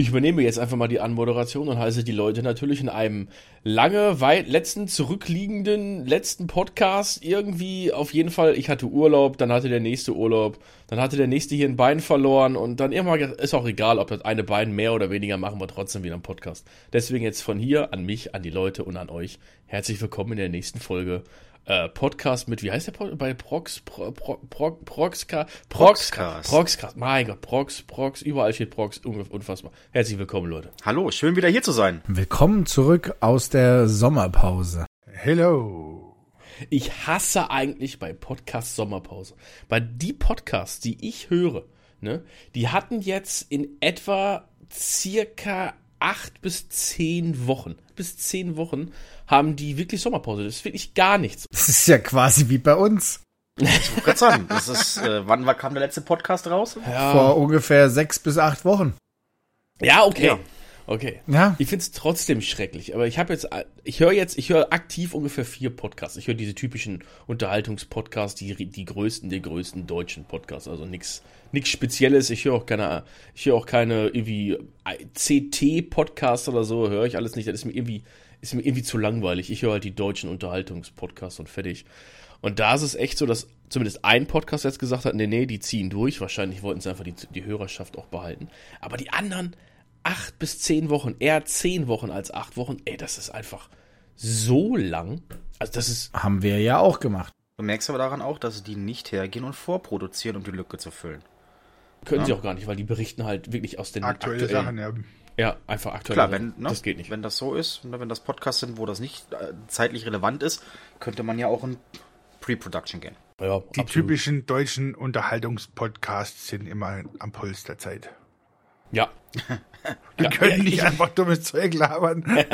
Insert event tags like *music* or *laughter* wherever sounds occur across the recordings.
Ich übernehme jetzt einfach mal die Anmoderation und heiße die Leute natürlich in einem lange, weit, letzten, zurückliegenden, letzten Podcast irgendwie auf jeden Fall, ich hatte Urlaub, dann hatte der nächste Urlaub, dann hatte der nächste hier ein Bein verloren und dann irgendwann ist auch egal, ob das eine Bein mehr oder weniger machen wir trotzdem wieder einen Podcast. Deswegen jetzt von hier an mich, an die Leute und an euch herzlich willkommen in der nächsten Folge äh, Podcast mit, wie heißt der Pod bei Prox, Pro, Pro, Pro, Proxca, Proxcast. Proxcast, mein Gott, Prox, Prox, überall steht Prox, unfassbar. Herzlich willkommen, Leute. Hallo, schön wieder hier zu sein. Willkommen zurück aus der Sommerpause. Hello. Ich hasse eigentlich bei Podcast Sommerpause. Bei die Podcasts, die ich höre, ne, die hatten jetzt in etwa circa acht bis zehn Wochen, bis zehn Wochen haben die wirklich Sommerpause. Das ist wirklich gar nichts. Das ist ja quasi wie bei uns. Ich sagen, das ist, äh, wann war, kam der letzte Podcast raus? Ja. Vor ungefähr sechs bis acht Wochen. Ja, okay. Ja. Okay. Ja. Ich finde es trotzdem schrecklich, aber ich habe jetzt, ich höre jetzt, ich höre aktiv ungefähr vier Podcasts. Ich höre diese typischen Unterhaltungspodcasts, die, die größten, die größten deutschen Podcasts, also nichts nix Spezielles. Ich höre auch keine, ich höre auch keine irgendwie CT-Podcasts oder so, höre ich alles nicht. Das ist mir irgendwie, ist mir irgendwie zu langweilig. Ich höre halt die deutschen Unterhaltungspodcasts und fertig. Und da ist es echt so, dass zumindest ein Podcast jetzt gesagt hat, nee, nee, die ziehen durch. Wahrscheinlich wollten sie einfach die, die Hörerschaft auch behalten. Aber die anderen acht bis zehn Wochen, eher zehn Wochen als acht Wochen, ey, das ist einfach so lang. Also das ist. Haben wir ja auch gemacht. Du merkst aber daran auch, dass die nicht hergehen und vorproduzieren, um die Lücke zu füllen. Können ja. sie auch gar nicht, weil die berichten halt wirklich aus den aktuellen Sachen, ja. Ja, einfach aktuell. Klar, wenn, ne, das geht nicht. Wenn das so ist, ne, wenn das Podcasts sind, wo das nicht äh, zeitlich relevant ist, könnte man ja auch in Pre-Production gehen. Ja, die absolut. typischen deutschen Unterhaltungspodcasts sind immer am Puls der Zeit. Ja. *laughs* Die ja, können ja, nicht ich, einfach dummes Zeug labern. *laughs*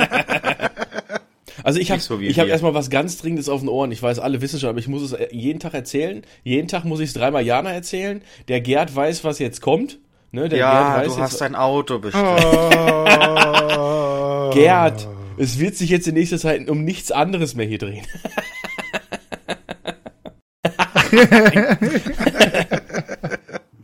Also ich habe so ich hab erstmal was ganz Dringendes auf den Ohren. Ich weiß, alle wissen schon, aber ich muss es äh, jeden Tag erzählen. Jeden Tag muss ich es dreimal Jana erzählen. Der Gerd weiß, was jetzt kommt. Ne, der ja, Gerd weiß du hast dein Auto bestimmt. *laughs* Gerd, es wird sich jetzt in nächster Zeit um nichts anderes mehr hier drehen.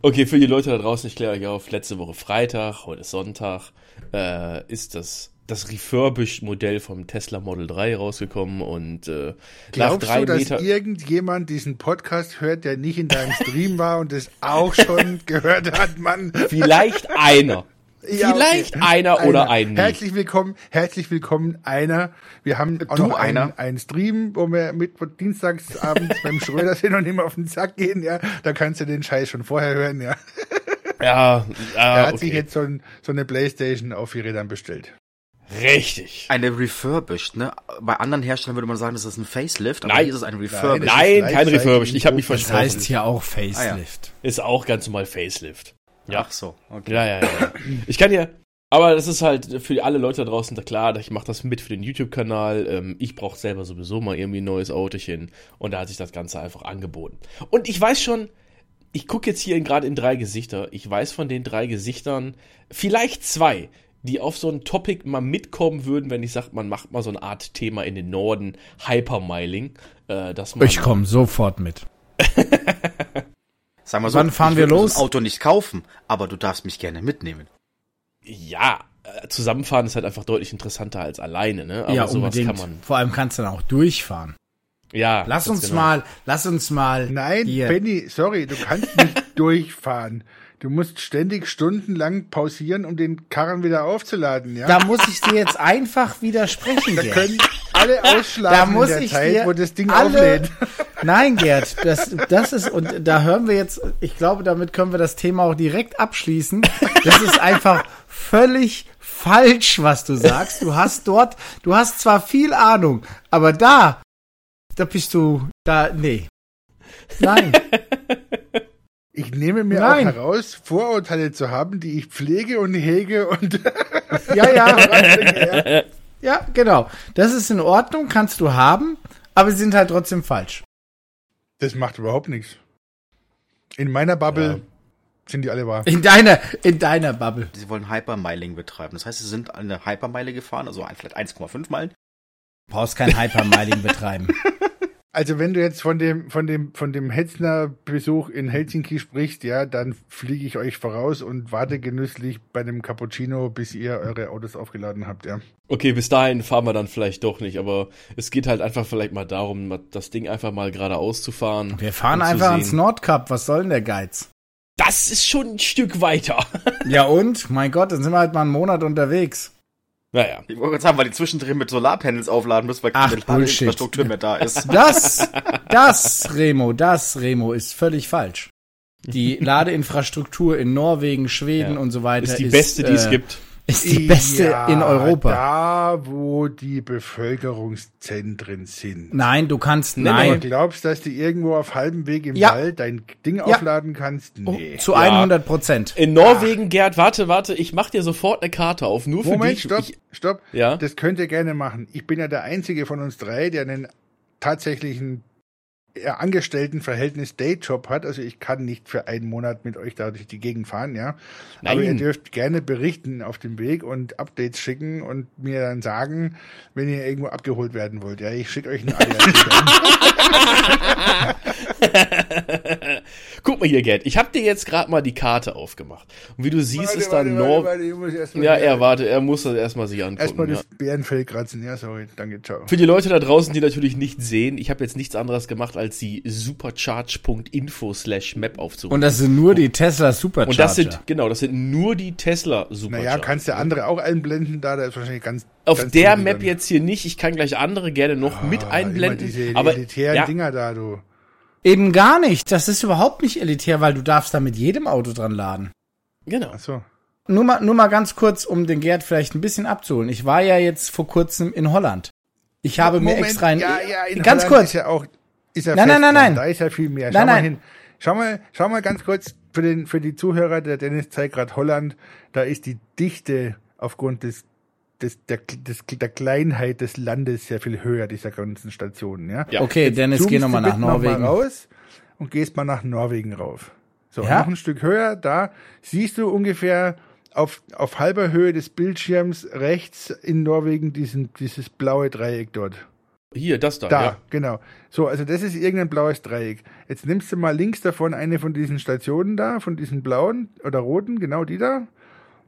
Okay, für die Leute da draußen, ich kläre euch auf, letzte Woche Freitag, heute ist Sonntag, äh, ist das das Refurbished-Modell vom Tesla Model 3 rausgekommen und äh, Glaubst nach drei du, dass Meter irgendjemand diesen Podcast hört, der nicht in deinem Stream war und es auch schon *laughs* gehört hat, Mann? Vielleicht einer. Ja, Vielleicht okay. einer, einer oder ein. Herzlich willkommen, herzlich willkommen einer. Wir haben auch du noch einen, einen Stream, wo wir mit dienstagsabends beim Schröder sind und immer auf den Sack gehen, ja. Da kannst du den Scheiß schon vorher hören, ja. Ja, ja Er hat okay. sich jetzt so, ein, so eine Playstation auf ihre dann bestellt. Richtig. Eine refurbished, ne? Bei anderen Herstellern würde man sagen, das ist ein Facelift, aber Nein. hier ist es ein refurbished. Nein, Nein kein refurbished. Ich habe mich versprochen. Das heißt hier auch Facelift. Ah, ja. Ist auch ganz normal Facelift. Ja. Ach so, okay. Ja, ja, ja. *clears throat* Ich kann ja, aber das ist halt für alle Leute da draußen klar, ich mache das mit für den YouTube-Kanal. Ähm, ich brauche selber sowieso mal irgendwie ein neues Autochen und da hat sich das Ganze einfach angeboten. Und ich weiß schon, ich gucke jetzt hier gerade in drei Gesichter. Ich weiß von den drei Gesichtern vielleicht zwei, die auf so ein Topic mal mitkommen würden, wenn ich sage, man macht mal so eine Art Thema in den Norden, Hypermiling. Äh, dass man ich komme sofort mit. *laughs* Sag mal so, Wann fahren wir los? Das Auto nicht kaufen, aber du darfst mich gerne mitnehmen. Ja, äh, zusammenfahren ist halt einfach deutlich interessanter als alleine, ne? Aber ja, unbedingt. Vor allem kannst du dann auch durchfahren. Ja. Lass uns genau. mal, lass uns mal. Nein, hier. Benny, sorry, du kannst nicht *laughs* durchfahren. Du musst ständig stundenlang pausieren, um den Karren wieder aufzuladen, ja? Da muss ich dir jetzt einfach widersprechen, Da Gerd. können alle ausschlafen da muss in der ich Zeit, wo das Ding alle, auflädt. Nein, Gerd, das, das ist, und da hören wir jetzt, ich glaube, damit können wir das Thema auch direkt abschließen. Das ist einfach völlig falsch, was du sagst. Du hast dort, du hast zwar viel Ahnung, aber da, da bist du, da, nee. Nein. Ich nehme mir Nein. auch heraus, Vorurteile zu haben, die ich pflege und hege und. *laughs* ja, ja. ja, genau. Das ist in Ordnung, kannst du haben, aber sie sind halt trotzdem falsch. Das macht überhaupt nichts. In meiner Bubble ja. sind die alle wahr. In deiner, in deiner Bubble. Sie wollen Hypermiling betreiben. Das heißt, sie sind eine Hypermeile gefahren, also vielleicht 1,5 Meilen. Du brauchst kein Hypermiling betreiben. *laughs* Also wenn du jetzt von dem, von dem, von dem Hetzner-Besuch in Helsinki sprichst, ja, dann fliege ich euch voraus und warte genüsslich bei dem Cappuccino, bis ihr eure Autos aufgeladen habt, ja. Okay, bis dahin fahren wir dann vielleicht doch nicht, aber es geht halt einfach vielleicht mal darum, das Ding einfach mal geradeaus zu fahren. Wir fahren einfach ans Nordkap, was soll denn der Geiz? Das ist schon ein Stück weiter. ja und? Mein Gott, dann sind wir halt mal einen Monat unterwegs. Naja. Ich wollte gerade sagen, weil die zwischendrin mit Solarpanels aufladen müssen, weil keine Ladeinfrastruktur mehr da *laughs* ist. Das, das, Remo, das, Remo, ist völlig falsch. Die *laughs* Ladeinfrastruktur in Norwegen, Schweden ja. und so weiter ist die beste, die es äh, gibt ist die beste ja, in Europa. Da, wo die Bevölkerungszentren sind. Nein, du kannst, nein. Du glaubst, dass du irgendwo auf halbem Weg im ja. Wald dein Ding ja. aufladen kannst? Oh, nee. Oh, zu 100 Prozent. In Norwegen, Gerd, warte, warte, ich mach dir sofort eine Karte auf, nur für Moment, dich. stopp, ich, stopp. Ja? Das könnt ihr gerne machen. Ich bin ja der einzige von uns drei, der einen tatsächlichen Angestelltenverhältnis Dayjob hat, also ich kann nicht für einen Monat mit euch da durch die Gegend fahren, ja. Nein. Aber ihr dürft gerne berichten auf dem Weg und Updates schicken und mir dann sagen, wenn ihr irgendwo abgeholt werden wollt. Ja, ich schicke euch einen ADAC. *laughs* Guck mal hier, Gerd. Ich habe dir jetzt gerade mal die Karte aufgemacht. Und wie du siehst, warte, ist da Norwegen. Ja, er warte, er muss das erstmal sich angucken. Erstmal ja. das Bärenfell kratzen. Ja, sorry. Danke, ciao. Für die Leute da draußen, die natürlich nicht sehen, ich habe jetzt nichts anderes gemacht, als die supercharge.info slash map aufzurufen. Und das sind nur die Tesla Supercharger. Und das sind, genau, das sind nur die Tesla Supercharger. Naja, kannst du andere auch einblenden da, da ist wahrscheinlich ganz auf ganz der Map dann. jetzt hier nicht. Ich kann gleich andere gerne noch oh, mit einblenden. Diese aber ja, Dinger da, du. Eben gar nicht. Das ist überhaupt nicht elitär, weil du darfst da mit jedem Auto dran laden. Genau. Ach so. Nur mal, nur mal ganz kurz, um den Gerd vielleicht ein bisschen abzuholen. Ich war ja jetzt vor kurzem in Holland. Ich habe Moment, mir extra ein, ja, ja, in ganz Holland kurz. Ist ja auch, ist ja nein, nein, nein, nein. Da ist ja viel mehr. Schau nein, mal nein. hin. Schau mal, schau mal ganz kurz für den, für die Zuhörer. Der Dennis zeigt gerade Holland. Da ist die Dichte aufgrund des des, der, des, der Kleinheit des Landes sehr viel höher, dieser ganzen Stationen. Ja? ja. Okay, Jetzt Dennis, geh nochmal nach Norwegen. Noch mal raus und gehst mal nach Norwegen rauf. So, ja? noch ein Stück höher, da siehst du ungefähr auf, auf halber Höhe des Bildschirms rechts in Norwegen diesen, dieses blaue Dreieck dort. Hier, das da. Da, ja. genau. So, also das ist irgendein blaues Dreieck. Jetzt nimmst du mal links davon eine von diesen Stationen da, von diesen blauen oder roten, genau die da.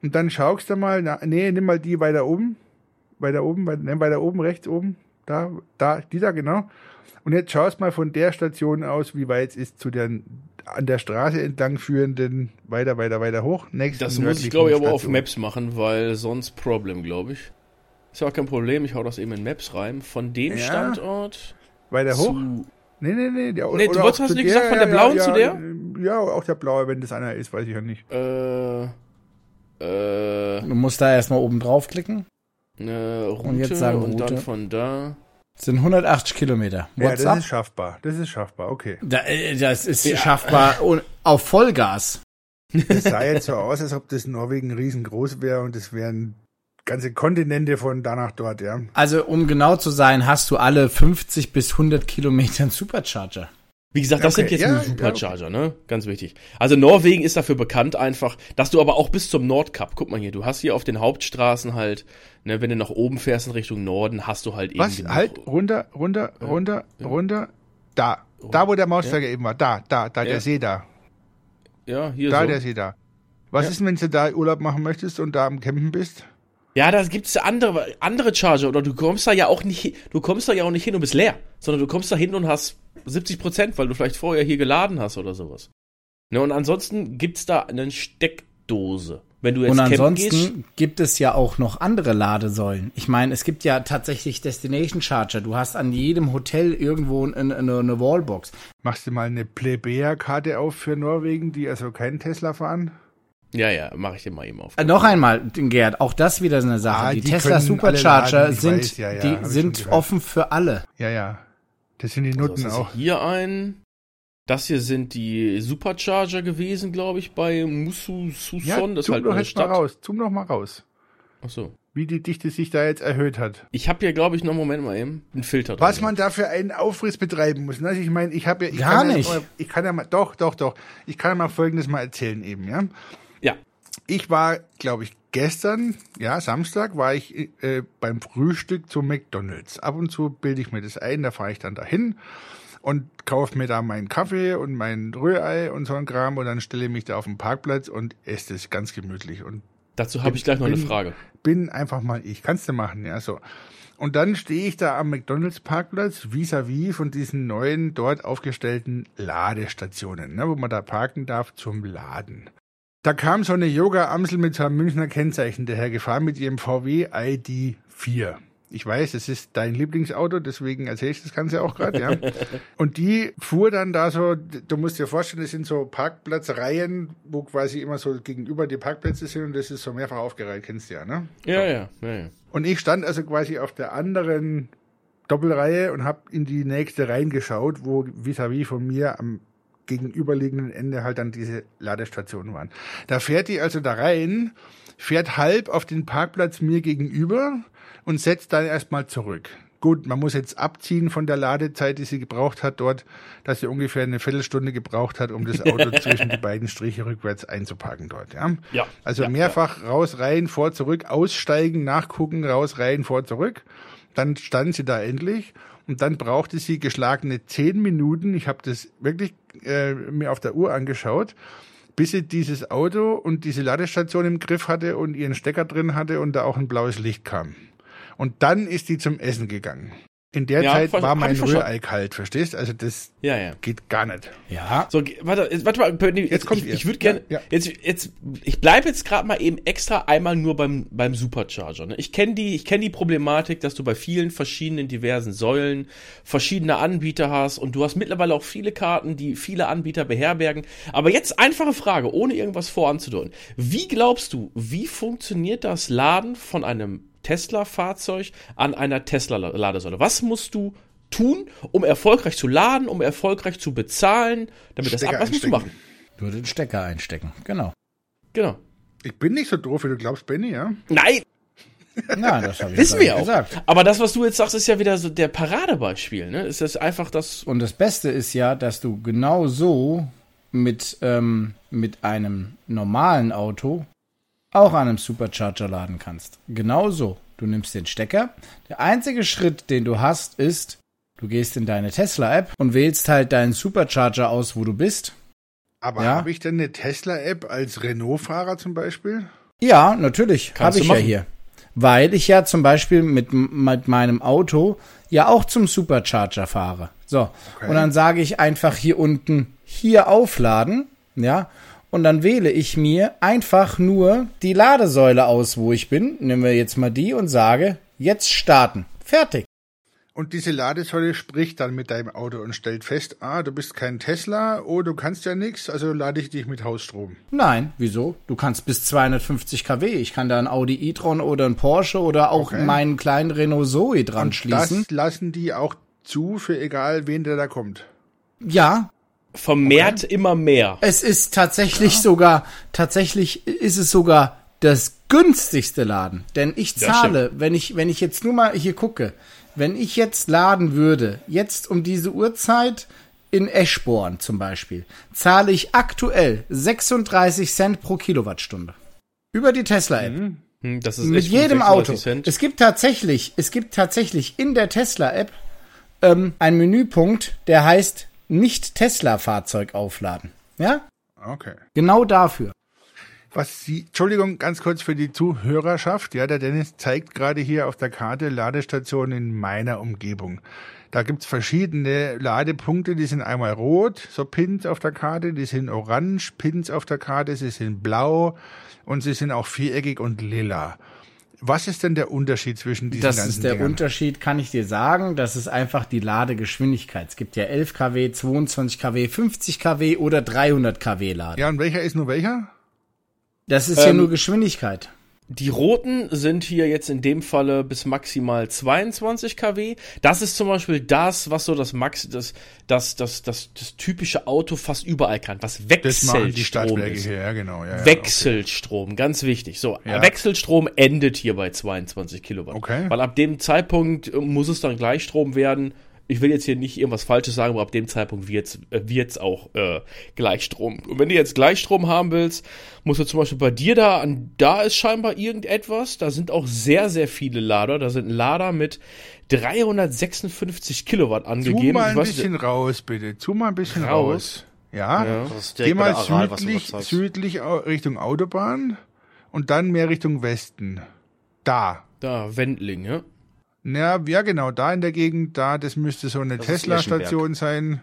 Und dann schaust du mal, na, nee, nimm mal die weiter oben. Weiter oben, weiter, nimm weiter oben, rechts oben. Da, da, die da, genau. Und jetzt schaust mal von der Station aus, wie weit es ist zu der an der Straße entlang führenden, weiter, weiter, weiter hoch. Nächsten das muss ich, glaube ich, aber auf Maps machen, weil sonst Problem, glaube ich. Ist ja auch kein Problem, ich hau das eben in Maps rein. Von dem ja. Standort. Weiter hoch? Nee, nee, nee. Der, nee du hast nicht gesagt, von der blauen ja, zu der? Ja, auch der blaue, wenn das einer ist, weiß ich ja nicht. Äh. Äh, du musst da erstmal oben draufklicken. Äh, Route und jetzt sagen und dann von da. Das sind 180 Kilometer. What's ja, das up? ist schaffbar. Das ist schaffbar, okay. Da, äh, das ist ja. schaffbar auf Vollgas. Es sah jetzt so aus, als ob das Norwegen riesengroß wäre und es wären ganze Kontinente von da nach dort, ja. Also, um genau zu sein, hast du alle 50 bis 100 Kilometer einen Supercharger. Wie gesagt, das okay, sind jetzt ja, nur Supercharger, ja, okay. ne? Ganz wichtig. Also Norwegen ist dafür bekannt einfach, dass du aber auch bis zum Nordkap, guck mal hier, du hast hier auf den Hauptstraßen halt, ne, wenn du nach oben fährst in Richtung Norden, hast du halt eben. Was? Halt, runter, runter, runter, ja. runter. Da. Da, wo der Mauszeiger eben war. Da, da, da, der See da. Ja, hier Da, so. der See da. Was ist denn, wenn du da Urlaub machen möchtest und da am Campen bist? Ja, da gibt's andere, andere Charger oder du kommst da ja auch nicht, du kommst da ja auch nicht hin und bist leer, sondern du kommst da hin und hast 70 Prozent, weil du vielleicht vorher hier geladen hast oder sowas. Ne, und ansonsten gibt's da eine Steckdose. Wenn du jetzt und ansonsten gehst, gibt es ja auch noch andere Ladesäulen. Ich meine, es gibt ja tatsächlich Destination Charger. Du hast an jedem Hotel irgendwo eine, eine, eine Wallbox. Machst du mal eine Plebejer-Karte auf für Norwegen, die also keinen Tesla fahren? Ja, ja, mache ich dir mal eben auf. Äh, noch einmal, Gerd, auch das wieder so eine Sache. Ah, die, die Tesla Supercharger sind, weiß, ja, ja, die sind offen für alle. Ja, ja. Das sind die Nutten also, auch. Hier ein. Das hier sind die Supercharger gewesen, glaube ich, bei Musu Suson. Ja, das ist halt doch jetzt mal raus. Zoom doch mal raus. Ach so. Wie die Dichte sich da jetzt erhöht hat. Ich habe hier, glaube ich, noch einen Moment mal eben einen Filter drin. Was man da für einen Aufriss betreiben muss. Also ich meine, ich habe ja. Ich Gar nicht. Ja ich kann ja mal. Doch, doch, doch. Ich kann ja mal Folgendes mal erzählen eben, ja. Ja. Ich war, glaube ich, gestern, ja, Samstag, war ich äh, beim Frühstück zu McDonalds. Ab und zu bilde ich mir das ein, da fahre ich dann dahin und kaufe mir da meinen Kaffee und mein Rührei und so ein Kram und dann stelle ich mich da auf den Parkplatz und esse das ganz gemütlich. Und Dazu habe ich gleich noch bin, eine Frage. Bin einfach mal ich. Kannst du machen, ja, so. Und dann stehe ich da am McDonalds Parkplatz vis-à-vis -vis von diesen neuen dort aufgestellten Ladestationen, ne, wo man da parken darf zum Laden. Da kam so eine Yoga-Amsel mit so einem Münchner Kennzeichen dahergefahren mit ihrem VW ID4. Ich weiß, es ist dein Lieblingsauto, deswegen erzähle ich das Ganze auch gerade, ja. *laughs* Und die fuhr dann da so, du musst dir vorstellen, das sind so Parkplatzreihen, wo quasi immer so gegenüber die Parkplätze sind und das ist so mehrfach aufgereiht, kennst du ja, ne? Ja, ja, ja, ja. Und ich stand also quasi auf der anderen Doppelreihe und habe in die nächste reingeschaut, wo vis-à-vis -vis von mir am gegenüberliegenden Ende halt dann diese Ladestationen waren. Da fährt die also da rein, fährt halb auf den Parkplatz mir gegenüber und setzt dann erstmal zurück. Gut, man muss jetzt abziehen von der Ladezeit, die sie gebraucht hat dort, dass sie ungefähr eine Viertelstunde gebraucht hat, um das *laughs* Auto zwischen die beiden Striche rückwärts einzuparken dort. Ja, ja also ja, mehrfach ja. raus, rein, vor, zurück, aussteigen, nachgucken, raus, rein, vor, zurück. Dann stand sie da endlich und dann brauchte sie geschlagene zehn Minuten. Ich habe das wirklich äh, mir auf der Uhr angeschaut, bis sie dieses Auto und diese Ladestation im Griff hatte und ihren Stecker drin hatte und da auch ein blaues Licht kam. Und dann ist die zum Essen gegangen. In der Ja, Zeit war mein. Rührei kalt, verstehst? Also das Ja, ja. geht gar nicht. Ja. So, warte, jetzt- warte mal, Bernie, jetzt, kommt ich, ihr. ich würde gerne, Ja, ja. jetzt, jetzt, ich bleibe jetzt gerade mal eben extra einmal nur beim beim Supercharger. Ne? Ich kenne die, ich kenne die Problematik, dass du bei vielen verschiedenen diversen Säulen verschiedene Anbieter hast und du hast mittlerweile auch viele Karten, die viele Anbieter beherbergen. Aber jetzt einfache Frage, ohne irgendwas voranzudeuten: Wie glaubst du, wie funktioniert das Laden von einem Tesla-Fahrzeug an einer Tesla-Ladesäule? Was musst du tun, um erfolgreich zu laden, um erfolgreich zu bezahlen, damit das Stecker ab, was musst du machen? Nur den Stecker einstecken. Genau. Genau. Ich bin nicht so doof, wie du glaubst, Benny, ja? Nein, Na, das habe ich wissen wir auch. gesagt. Aber das, was du jetzt sagst, ist ja wieder so der Paradebeispiel, ne? Ist das einfach das. Und das Beste ist ja, dass du genau so mit, ähm, mit einem normalen Auto auch an einem Supercharger laden kannst. Genau so. Du nimmst den Stecker. Der einzige Schritt, den du hast, ist, du gehst in deine Tesla-App und wählst halt deinen Supercharger aus, wo du bist. Aber Ja. habe ich denn eine Tesla-App als Renault-Fahrer zum Beispiel? Ja, natürlich. Kannst Habe ich du ja machen. hier. Weil ich ja zum Beispiel mit, mit meinem Auto ja auch zum Supercharger fahre. So. Okay. Und dann sage ich einfach hier unten hier aufladen. Ja. Und dann wähle ich mir einfach nur die Ladesäule aus, wo ich bin. Nehmen wir jetzt mal die und sage, jetzt starten. Fertig. Und diese Ladesäule spricht dann mit deinem Auto und stellt fest, ah, du bist kein Tesla, oh, du kannst ja nichts, also lade ich dich mit Hausstrom. Nein, wieso? Du kannst bis 250 kW. Ich kann da ein Audi e-tron oder ein Porsche oder auch Okay. meinen kleinen Renault Zoe dran Und schließen. das lassen die auch zu, für egal wen der da kommt. Ja, Vermehrt immer mehr. Es ist tatsächlich sogar, tatsächlich ist es sogar das günstigste Laden. Denn ich Ja, zahle, wenn ich, wenn ich jetzt nur mal hier gucke, wenn ich jetzt laden würde, jetzt um diese Uhrzeit in Eschborn zum Beispiel, zahle ich aktuell 36 Cent pro Kilowattstunde. Über die Tesla-App. Hm, Das ist Mit jedem 36 Auto. Cent. Es gibt tatsächlich, es gibt tatsächlich in der Tesla-App ähm, einen Menüpunkt, der heißt nicht Tesla-Fahrzeug aufladen. Ja? Okay. Genau dafür. Was Sie, Entschuldigung, ganz kurz für die Zuhörerschaft. Ja, der Dennis zeigt gerade hier auf der Karte Ladestationen in meiner Umgebung. Da gibt's verschiedene Ladepunkte, die sind einmal rot, so Pins auf der Karte, die sind orange, Pins auf der Karte, sie sind blau und sie sind auch viereckig und lila. Was ist denn der Unterschied zwischen diesen Das ganzen ist der Dingern? Unterschied, kann ich dir sagen. Das ist einfach die Ladegeschwindigkeit. Es gibt ja 11 kW, 22 kW, 50 kW oder 300 kW Laden. Ja, und welcher ist nur welcher? Das ist ja Ähm, nur Geschwindigkeit. Die roten sind hier jetzt in dem Falle bis maximal 22 kW. Das ist zum Beispiel das, was so das Max, das, das, das, das, das typische Auto fast überall kann, was Wechselstrom ist. hier, ja genau. Ja, Wechselstrom, ganz wichtig. So, Ja. Wechselstrom endet hier bei 22 Kilowatt. Okay. Weil ab dem Zeitpunkt äh, muss es dann Gleichstrom werden. Ich will jetzt hier nicht irgendwas Falsches sagen, aber ab dem Zeitpunkt wird's äh, wird's auch äh, Gleichstrom. Und wenn du jetzt Gleichstrom haben willst, musst du zum Beispiel bei dir da an, da ist scheinbar irgendetwas. Da sind auch sehr sehr viele Lader. Da sind Lader mit 356 Kilowatt angegeben. Zu mal ein bisschen raus, bitte. Zu mal ein bisschen raus. raus. Ja. ja. Geh mal Aral, südlich, südlich Richtung Autobahn und dann mehr Richtung Westen. Da. Da, Wendling, ja? Ja, ja, genau, da in der Gegend, da, das müsste so eine Tesla-Station sein.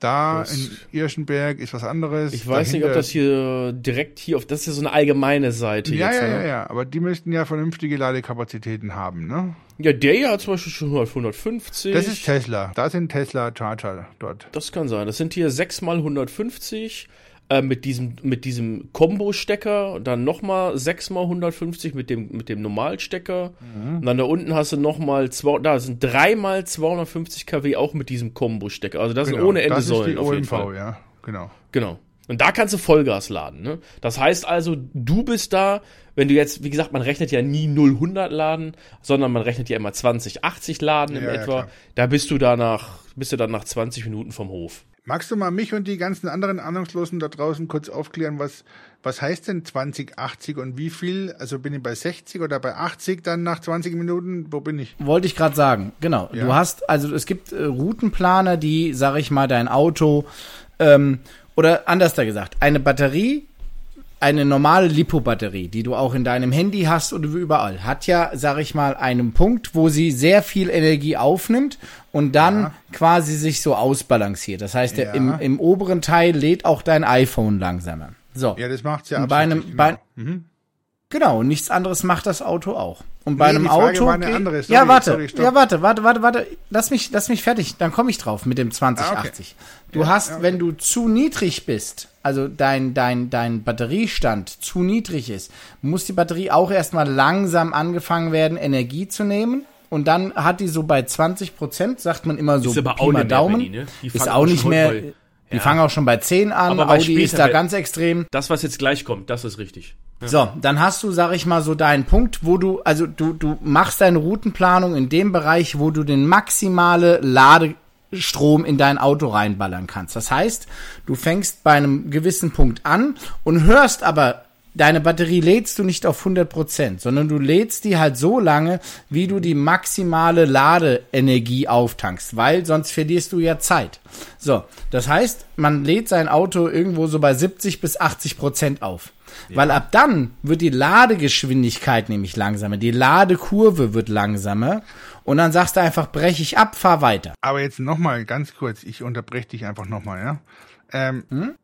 Da das in Irschenberg ist was anderes. Ich weiß Dahinter. nicht, ob das hier direkt hier auf, das ist ja so eine allgemeine Seite. Ja, jetzt, ja, ne? ja, ja, aber die müssten ja vernünftige Ladekapazitäten haben, ne? Ja, der hier hat zum Beispiel schon 150. Das ist Tesla. Da sind Tesla Charger dort. Das kann sein. Das sind hier 6 mal 150 äh, mit diesem, mit diesem Combo-Stecker, dann nochmal 6x150 mit dem, mit dem Normalstecker. Mhm. Und dann da unten hast du nochmal, da sind 3x 250 kW auch mit diesem Combo-Stecker. Also das genau, sind ohne Ende das Säulen. Ist die OMV, ja, genau. Genau. Und da kannst du Vollgas laden. Ne? Das heißt also, du bist da, wenn du jetzt, wie gesagt, man rechnet ja nie 0-100 laden, sondern man rechnet ja immer 20, 80 laden ja, etwa. Ja, da bist du da nach, bist du dann nach 20 Minuten vom Hof. Magst du mal mich und die ganzen anderen Ahnungslosen da draußen kurz aufklären, was, was heißt denn 2080 und wie viel? Also bin ich bei 60 oder bei 80 dann nach 20 Minuten? Wo bin ich? Wollte ich gerade sagen, genau. Ja. Du hast, also es gibt äh, Routenplaner, die, sag ich mal, dein Auto ähm, oder anders da gesagt, eine Batterie eine normale Lipo-Batterie, die du auch in deinem Handy hast oder überall, hat ja, sag ich mal, einen Punkt, wo sie sehr viel Energie aufnimmt und dann ja. quasi sich so ausbalanciert. Das heißt, ja. im, im oberen Teil lädt auch dein iPhone langsamer. So. Ja, das macht's ja bei einem, genau. Bei, mhm. Genau, nichts anderes macht das Auto auch. Und bei nee, einem Auto. War eine andere. Sorry, ja, warte, sorry, ja, warte, warte, warte, warte. Lass mich, lass mich fertig. Dann komme ich drauf mit dem 2080. Ah, okay. Du ja, hast, okay. wenn du zu niedrig bist, also dein, dein, dein Batteriestand zu niedrig ist, muss die Batterie auch erstmal langsam angefangen werden, Energie zu nehmen. Und dann hat die so bei 20 Prozent, sagt man immer so, ist aber auch Daumen. Mehr, ne? Ist auch nicht mehr. Die ja. fangen auch schon bei 10 an. Aber Audi ist da ganz extrem. Das, was jetzt gleich kommt, das ist richtig. Ja. So, dann hast du, sag ich mal, so deinen Punkt, wo du, also du, du machst deine Routenplanung in dem Bereich, wo du den maximale Ladestrom in dein Auto reinballern kannst. Das heißt, du fängst bei einem gewissen Punkt an und hörst aber deine Batterie lädst du nicht auf 100%, sondern du lädst die halt so lange, wie du die maximale Ladeenergie auftankst, weil sonst verlierst du ja Zeit. So, das heißt, man lädt sein Auto irgendwo so bei 70 bis 80% auf. Ja. Weil ab dann wird die Ladegeschwindigkeit nämlich langsamer, die Ladekurve wird langsamer und dann sagst du einfach, brech ich ab, fahr weiter. Aber jetzt nochmal ganz kurz, ich unterbreche dich einfach nochmal, ja. Ähm, hm?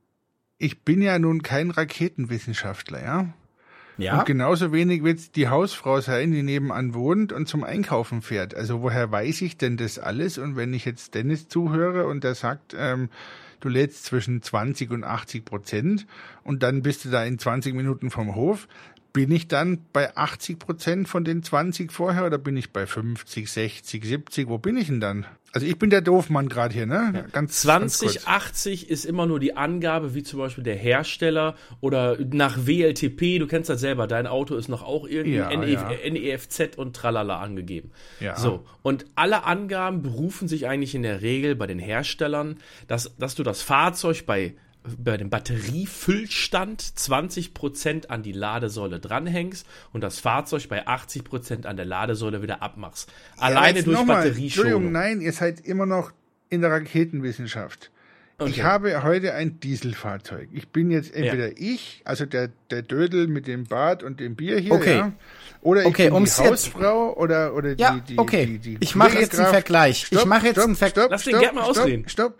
Ich bin ja nun kein Raketenwissenschaftler, ja. Ja. Und genauso wenig wird die Hausfrau sein, die nebenan wohnt und zum Einkaufen fährt. Also woher weiß ich denn das alles? Und wenn ich jetzt Dennis zuhöre und der sagt, ähm, du lädst zwischen 20 und 80 Prozent und dann bist du da in 20 Minuten vom Hof, bin ich dann bei 80 Prozent von den 20 vorher oder bin ich bei 50, 60, 70? Wo bin ich denn dann? Also ich bin der Doofmann gerade hier, ne? Ja. Ganz, 2080 ganz ist immer nur die Angabe, wie zum Beispiel der Hersteller oder nach WLTP, du kennst das selber, dein Auto ist noch auch irgendwie ja, NEF, ja. NEFZ und tralala angegeben. Ja. So, und alle Angaben berufen sich eigentlich in der Regel bei den Herstellern, dass, dass du das Fahrzeug bei bei dem Batteriefüllstand 20% an die Ladesäule dranhängst und das Fahrzeug bei 80% an der Ladesäule wieder abmachst. Alleine durch Batterieschonung. Entschuldigung, nein, ihr seid immer noch in der Raketenwissenschaft. Okay. Ich habe heute ein Dieselfahrzeug. Ich bin jetzt entweder ja. ich, also der, der Dödel mit dem Bart und dem Bier hier, okay. ja, oder ich okay, bin die Hausfrau jetzt, oder, oder ja, die, die, okay. die, die Ich mache jetzt einen Vergleich. Stopp, ich mache jetzt stopp, einen Vergleich. Lass den gerne mal ausreden. Stopp, stopp.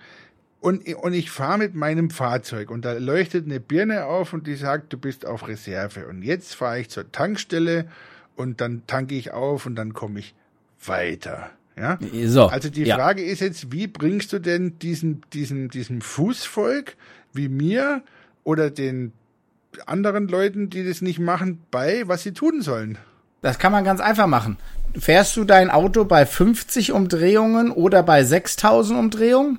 Und, und ich fahre mit meinem Fahrzeug und da leuchtet eine Birne auf und die sagt, du bist auf Reserve. Und jetzt fahre ich zur Tankstelle und dann tanke ich auf und dann komme ich weiter. Ja? So, also die ja. Frage ist jetzt, wie bringst du denn diesen, diesen, diesem Fußvolk wie mir oder den anderen Leuten, die das nicht machen, bei, was sie tun sollen? Das kann man ganz einfach machen. Fährst du dein Auto bei 50 Umdrehungen oder bei 6000 Umdrehungen?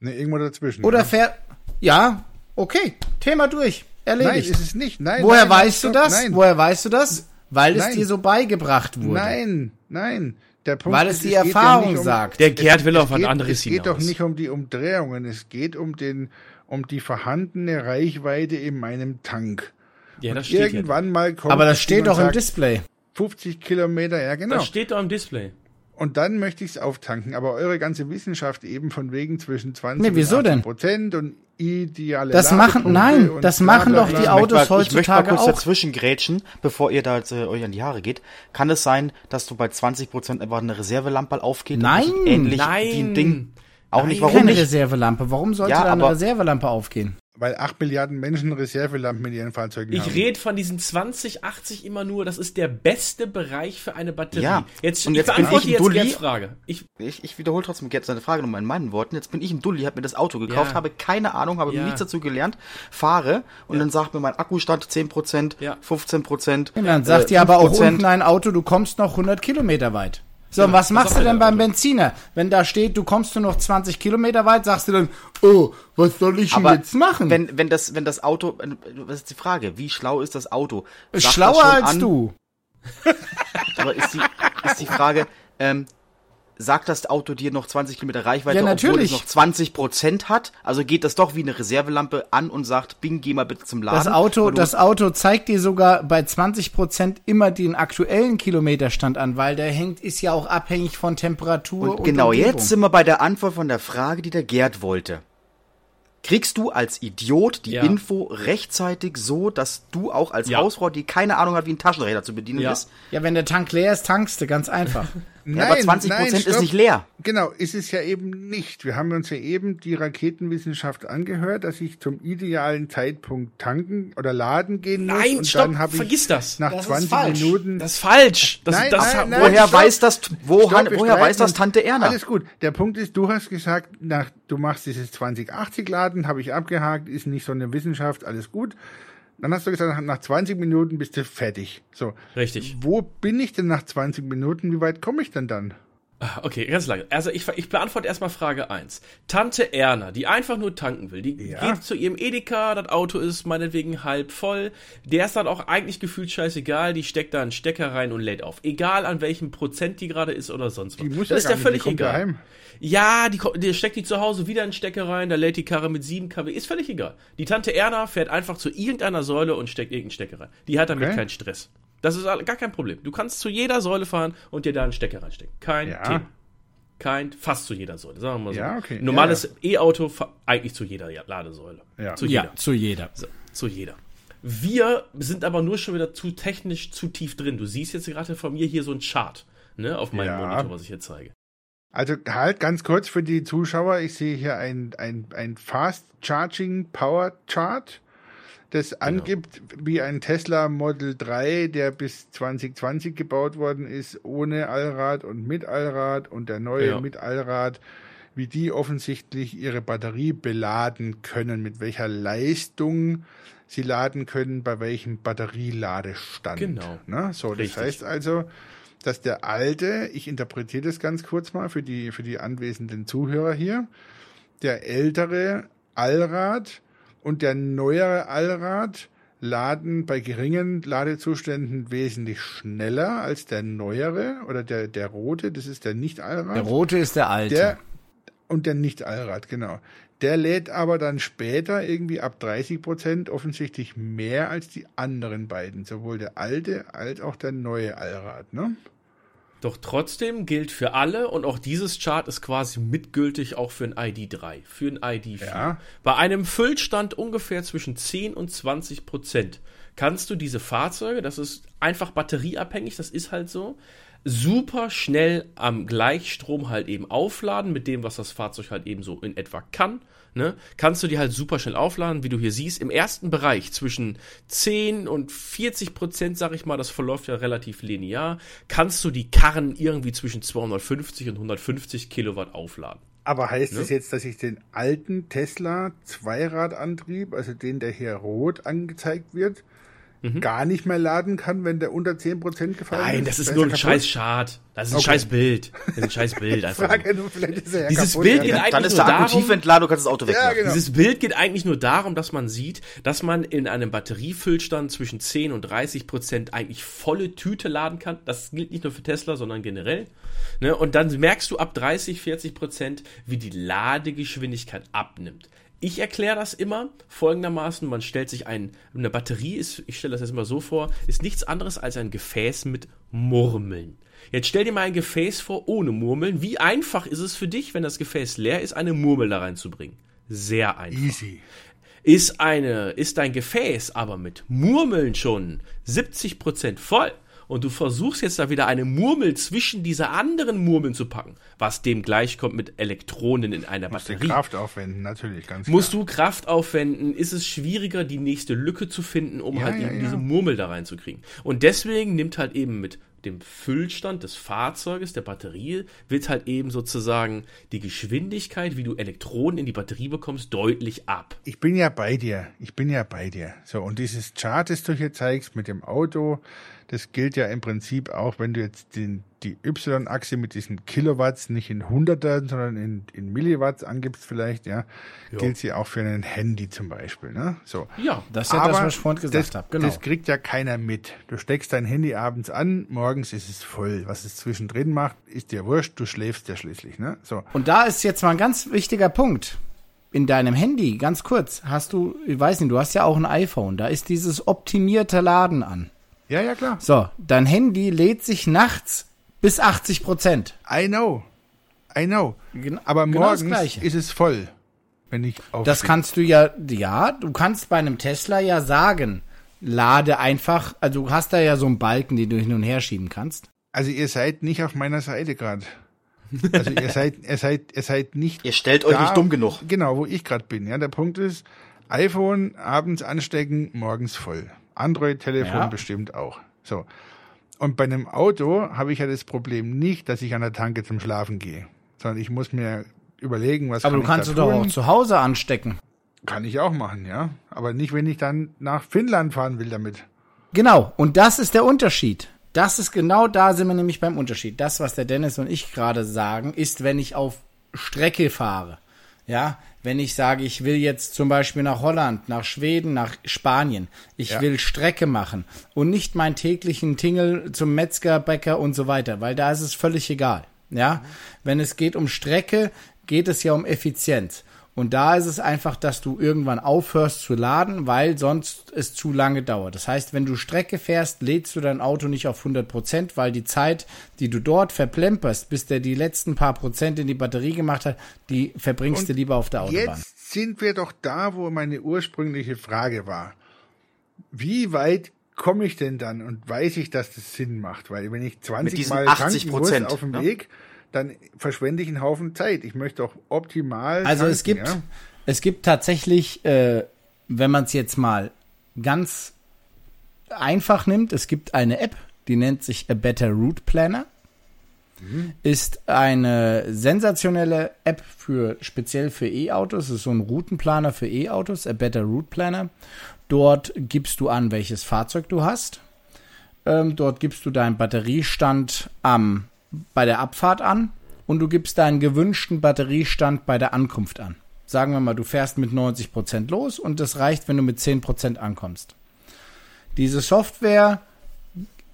Ne, irgendwo dazwischen. Oder ja. fährt. Ja, okay. Thema durch. Erledigt. Nein, ist es nicht. Nein. Woher nein, weißt du das? Nein. Woher weißt du das? Weil nein. es dir so beigebracht wurde. Nein, nein. Der Punkt Weil es die Erfahrung ja um, sagt. Der Gerd will auf ein anderes Es geht hinaus. doch nicht um die Umdrehungen, es geht um den, um die vorhandene Reichweite in meinem Tank. Ja, das steht irgendwann ja. mal kommt. Aber das steht doch im Display. 50 Kilometer, ja genau. Das steht doch im Display. Und dann möchte ich es auftanken. Aber eure ganze Wissenschaft eben von wegen zwischen 20 nee, wieso und 80 Prozent und ideale Das machen, nein, das machen doch die Autos ich heutzutage Ich möchte mal kurz auch. dazwischen grätschen, bevor ihr da jetzt, äh, euch an die Haare geht. Kann es sein, dass du bei 20 Prozent einfach eine Reservelampe aufgeht? Nein, ähnlich nein. wie ein Ding. Auch nein, nicht, warum keine nicht? Reservelampe. Warum sollte ja, da eine Reservelampe aufgehen? Weil 8 Milliarden Menschen Reservelampen in ihren Fahrzeugen ich haben. Ich rede von diesen 2080 immer nur, das ist der beste Bereich für eine Batterie. Ja, jetzt, und jetzt bin ich jetzt Dulli. Frage. Ich, ich, ich wiederhole trotzdem jetzt seine Frage nochmal in meinen Worten. Jetzt bin ich im Dulli, habe mir das Auto gekauft, ja. habe keine Ahnung, habe ja. nichts dazu gelernt, fahre und ja. dann sagt mir mein Akkustand 10%, ja. 15%. Und dann sagt äh, dir aber auch unten ein Auto, du kommst noch 100 Kilometer weit. So, und was machst du denn beim Benziner? Wenn da steht, du kommst nur noch 20 Kilometer weit, sagst du dann, oh, was soll ich denn jetzt machen? Wenn, wenn, das, wenn das Auto, was ist die Frage? Wie schlau ist das Auto? Sagt Schlauer als an, du. *laughs* aber ist die, ist die Frage, ähm, sagt das Auto dir noch 20 Kilometer Reichweite, ja, natürlich. obwohl es noch 20 Prozent hat? Also geht das doch wie eine Reservelampe an und sagt, Bing, geh mal bitte zum Laden. Das Auto, das Auto zeigt dir sogar bei 20 Prozent immer den aktuellen Kilometerstand an, weil der hängt, ist ja auch abhängig von Temperatur und, und Genau, Umgebung. jetzt sind wir bei der Antwort von der Frage, die der Gerd wollte. Kriegst du als Idiot die ja. Info rechtzeitig so, dass du auch als ja. Hausfrau, die keine Ahnung hat, wie ein Taschenräder zu bedienen ja. ist? Ja, wenn der Tank leer ist, tankst du, ganz einfach. *laughs* Nein, ja, aber 20 Prozent ist nicht leer. Genau, ist es ja eben nicht. Wir haben uns ja eben die Raketenwissenschaft angehört, dass ich zum idealen Zeitpunkt tanken oder laden gehen muss. Nein, und stopp, dann habe ich das. nach das 20 Minuten. Das ist falsch. Das, nein, das, nein, nein, woher stopp. weiß das, wo, stopp, woher weiß das Tante Erna? Alles gut. Der Punkt ist, du hast gesagt, nach, du machst dieses 2080 Laden, habe ich abgehakt, ist nicht so eine Wissenschaft, alles gut. Dann hast du gesagt, nach 20 Minuten bist du fertig. So. Richtig. Wo bin ich denn nach 20 Minuten? Wie weit komme ich denn dann? Ah, okay, ganz lange. Also ich, ich beantworte erstmal Frage 1. Tante Erna, die einfach nur tanken will, die ja. geht zu ihrem Edeka, das Auto ist meinetwegen halb voll, der ist dann auch eigentlich gefühlt scheißegal, die steckt da einen Stecker rein und lädt auf. Egal an welchem Prozent die gerade ist oder sonst was. Die muss das ja ist ja völlig egal. Daheim. Ja, die, die steckt die zu Hause wieder einen Stecker rein, da lädt die Karre mit 7 kW, ist völlig egal. Die Tante Erna fährt einfach zu irgendeiner Säule und steckt irgendeinen Stecker rein. Die hat damit okay. keinen Stress. Das ist gar kein Problem. Du kannst zu jeder Säule fahren und dir da einen Stecker reinstecken. Kein ja. Thema. Kein, fast zu jeder Säule, sagen wir mal so. Ja, okay. Normales ja, ja. E-Auto eigentlich zu jeder Ladesäule. Ja, zu jeder. Ja, zu jeder. So, zu jeder. Wir sind aber nur schon wieder zu technisch zu tief drin. Du siehst jetzt gerade von mir hier so ein Chart, ne, auf meinem Monitor, was ich hier zeige. Also halt ganz kurz für die Zuschauer, ich sehe hier ein, ein, ein Fast Charging Power Chart das genau. angibt, wie ein Tesla Model 3, der bis 2020 gebaut worden ist, ohne Allrad und mit Allrad und der neue ja. mit Allrad, wie die offensichtlich ihre Batterie beladen können, mit welcher Leistung sie laden können, bei welchem Batterieladestand. Genau. Ne? So, das Richtig. heißt also, dass der alte, ich interpretiere das ganz kurz mal für die, für die anwesenden Zuhörer hier, der ältere Allrad und der neuere Allrad laden bei geringen Ladezuständen wesentlich schneller als der neuere oder der, der rote, das ist der Nicht-Allrad. Der rote ist der alte. Der, und der Nicht-Allrad, genau. Der lädt aber dann später irgendwie ab 30 Prozent offensichtlich mehr als die anderen beiden, sowohl der alte als auch der neue Allrad, ne? Doch trotzdem gilt für alle und auch dieses Chart ist quasi mitgültig auch für ein ID3, für ein ID4. Ja. Bei einem Füllstand ungefähr zwischen 10 und 20 Prozent kannst du diese Fahrzeuge, das ist einfach batterieabhängig, das ist halt so, super schnell am Gleichstrom halt eben aufladen mit dem, was das Fahrzeug halt eben so in etwa kann ne, kannst du die halt super schnell aufladen, wie du hier siehst. Im ersten Bereich zwischen 10 und 40 Prozent, sag ich mal, das verläuft ja relativ linear, kannst du die Karren irgendwie zwischen 250 und 150 Kilowatt aufladen. Aber heißt ne? das jetzt, dass ich den alten Tesla Zweiradantrieb, also den, der hier rot angezeigt wird, mhm. gar nicht mehr laden kann, wenn der unter 10% gefallen Nein, ist? Nein, das ist nur ein scheiß Chart. Das ist ein okay. scheiß Bild. Das ist ein scheiß Bild. *laughs* Einfach. Frage, nur, vielleicht ist er ja Dieses kaputt, Bild geht ja. eigentlich Dann ist der Akku tief entladen, du kannst das Auto wegmachen. Ja, genau. Dieses Bild geht eigentlich nur darum, dass man sieht, dass man in einem Batteriefüllstand zwischen 10 und 30 Prozent eigentlich volle Tüte laden kann. Das gilt nicht nur für Tesla, sondern generell. Ne? Und dann merkst du ab 30, 40 Prozent, wie die Ladegeschwindigkeit abnimmt. Ich erkläre das immer folgendermaßen, man stellt sich ein, eine Batterie ist, ich stelle das jetzt mal so vor, ist nichts anderes als ein Gefäß mit Murmeln. Jetzt stell dir mal ein Gefäß vor ohne Murmeln. Wie einfach ist es für dich, wenn das Gefäß leer ist, eine Murmel da reinzubringen? Sehr einfach. Easy. Ist eine, ist dein Gefäß aber mit Murmeln schon 70% voll, und du versuchst jetzt da wieder eine Murmel zwischen diese anderen Murmeln zu packen, was dem gleichkommt mit Elektronen in einer Musst Batterie. Du Kraft aufwenden, natürlich, ganz klar. Musst du Kraft aufwenden, ist es schwieriger, die nächste Lücke zu finden, um ja, halt ja, eben ja. diese Murmel da reinzukriegen. Und deswegen nimmt halt eben mit dem Füllstand des Fahrzeuges, der Batterie, wird halt eben sozusagen die Geschwindigkeit, wie du Elektronen in die Batterie bekommst, deutlich ab. Ich bin ja bei dir. Ich bin ja bei dir. So, und dieses Chart, das du hier zeigst mit dem Auto, das gilt ja im Prinzip auch, wenn du jetzt den, die Y-Achse mit diesen Kilowatts nicht in Hundertern, sondern in, in Milliwatts angibst vielleicht, ja, jo. gilt sie auch für ein Handy zum Beispiel. Ne? So. Ja, das ist ja das, was ich vorhin gesagt habe. Genau. Das kriegt ja keiner mit. Du steckst dein Handy abends an, morgens ist es voll. Was es zwischendrin macht, ist dir wurscht, du schläfst ja schließlich. Ne? So. Und da ist jetzt mal ein ganz wichtiger Punkt in deinem Handy, ganz kurz, hast du, ich weiß nicht, du hast ja auch ein iPhone, da ist dieses optimierte Laden an. Ja, ja, klar. So, dein Handy lädt sich nachts bis 80 Prozent. I know. I know. Gen Aber genau morgens ist es voll, wenn ich aufstehe. Das kannst du ja, ja, du kannst bei einem Tesla ja sagen, lade einfach, also du hast da ja so einen Balken, den du hin und her schieben kannst. Also ihr seid nicht auf meiner Seite gerade. Also ihr *laughs* seid, ihr seid, ihr seid nicht. Ihr stellt da, euch nicht dumm genug. Genau, wo ich gerade bin. Ja, der Punkt ist, iPhone abends anstecken, morgens voll. Android-Telefon ja. bestimmt auch. So. Und bei einem Auto habe ich ja das Problem nicht, dass ich an der Tanke zum Schlafen gehe, sondern ich muss mir überlegen, was Aber kann du kannst du doch auch zu Hause anstecken. Kann ich auch machen, ja. Aber nicht, wenn ich dann nach Finnland fahren will damit. Genau. Und das ist der Unterschied. Das ist genau da sind wir nämlich beim Unterschied. Das, was der Dennis und ich gerade sagen, ist, wenn ich auf Strecke fahre. Ja, wenn ich sage, ich will jetzt zum Beispiel nach Holland, nach Schweden, nach Spanien, ich ja. will Strecke machen und nicht meinen täglichen Tingel zum Metzger, Bäcker und so weiter, weil da ist es völlig egal. Ja, mhm. wenn es geht um Strecke, geht es ja um Effizienz. Und da ist es einfach, dass du irgendwann aufhörst zu laden, weil sonst es zu lange dauert. Das heißt, wenn du Strecke fährst, lädst du dein Auto nicht auf 100 Prozent, weil die Zeit, die du dort verplemperst, bis der die letzten paar Prozent in die Batterie gemacht hat, die verbringst Und du lieber auf der Autobahn. Jetzt sind wir doch da, wo meine ursprüngliche Frage war. Wie weit komme ich denn dann und weiß ich, dass das Sinn macht? Weil wenn ich 20 Mal tanken muss auf dem ja? Weg, dann verschwende ich einen Haufen Zeit. Ich möchte auch optimal. Also tanken, es gibt, ja? es gibt tatsächlich, äh, wenn man es jetzt mal ganz einfach nimmt, es gibt eine App, die nennt sich A Better Route Planner. Mhm. Ist eine sensationelle App für speziell für E-Autos. Es ist so ein Routenplaner für E-Autos, A Better Route Planner. Dort gibst du an, welches Fahrzeug du hast. Ähm, dort gibst du deinen Batteriestand am bei der Abfahrt an und du gibst deinen gewünschten Batteriestand bei der Ankunft an. Sagen wir mal, du fährst mit 90% los und das reicht, wenn du mit 10% ankommst. Diese Software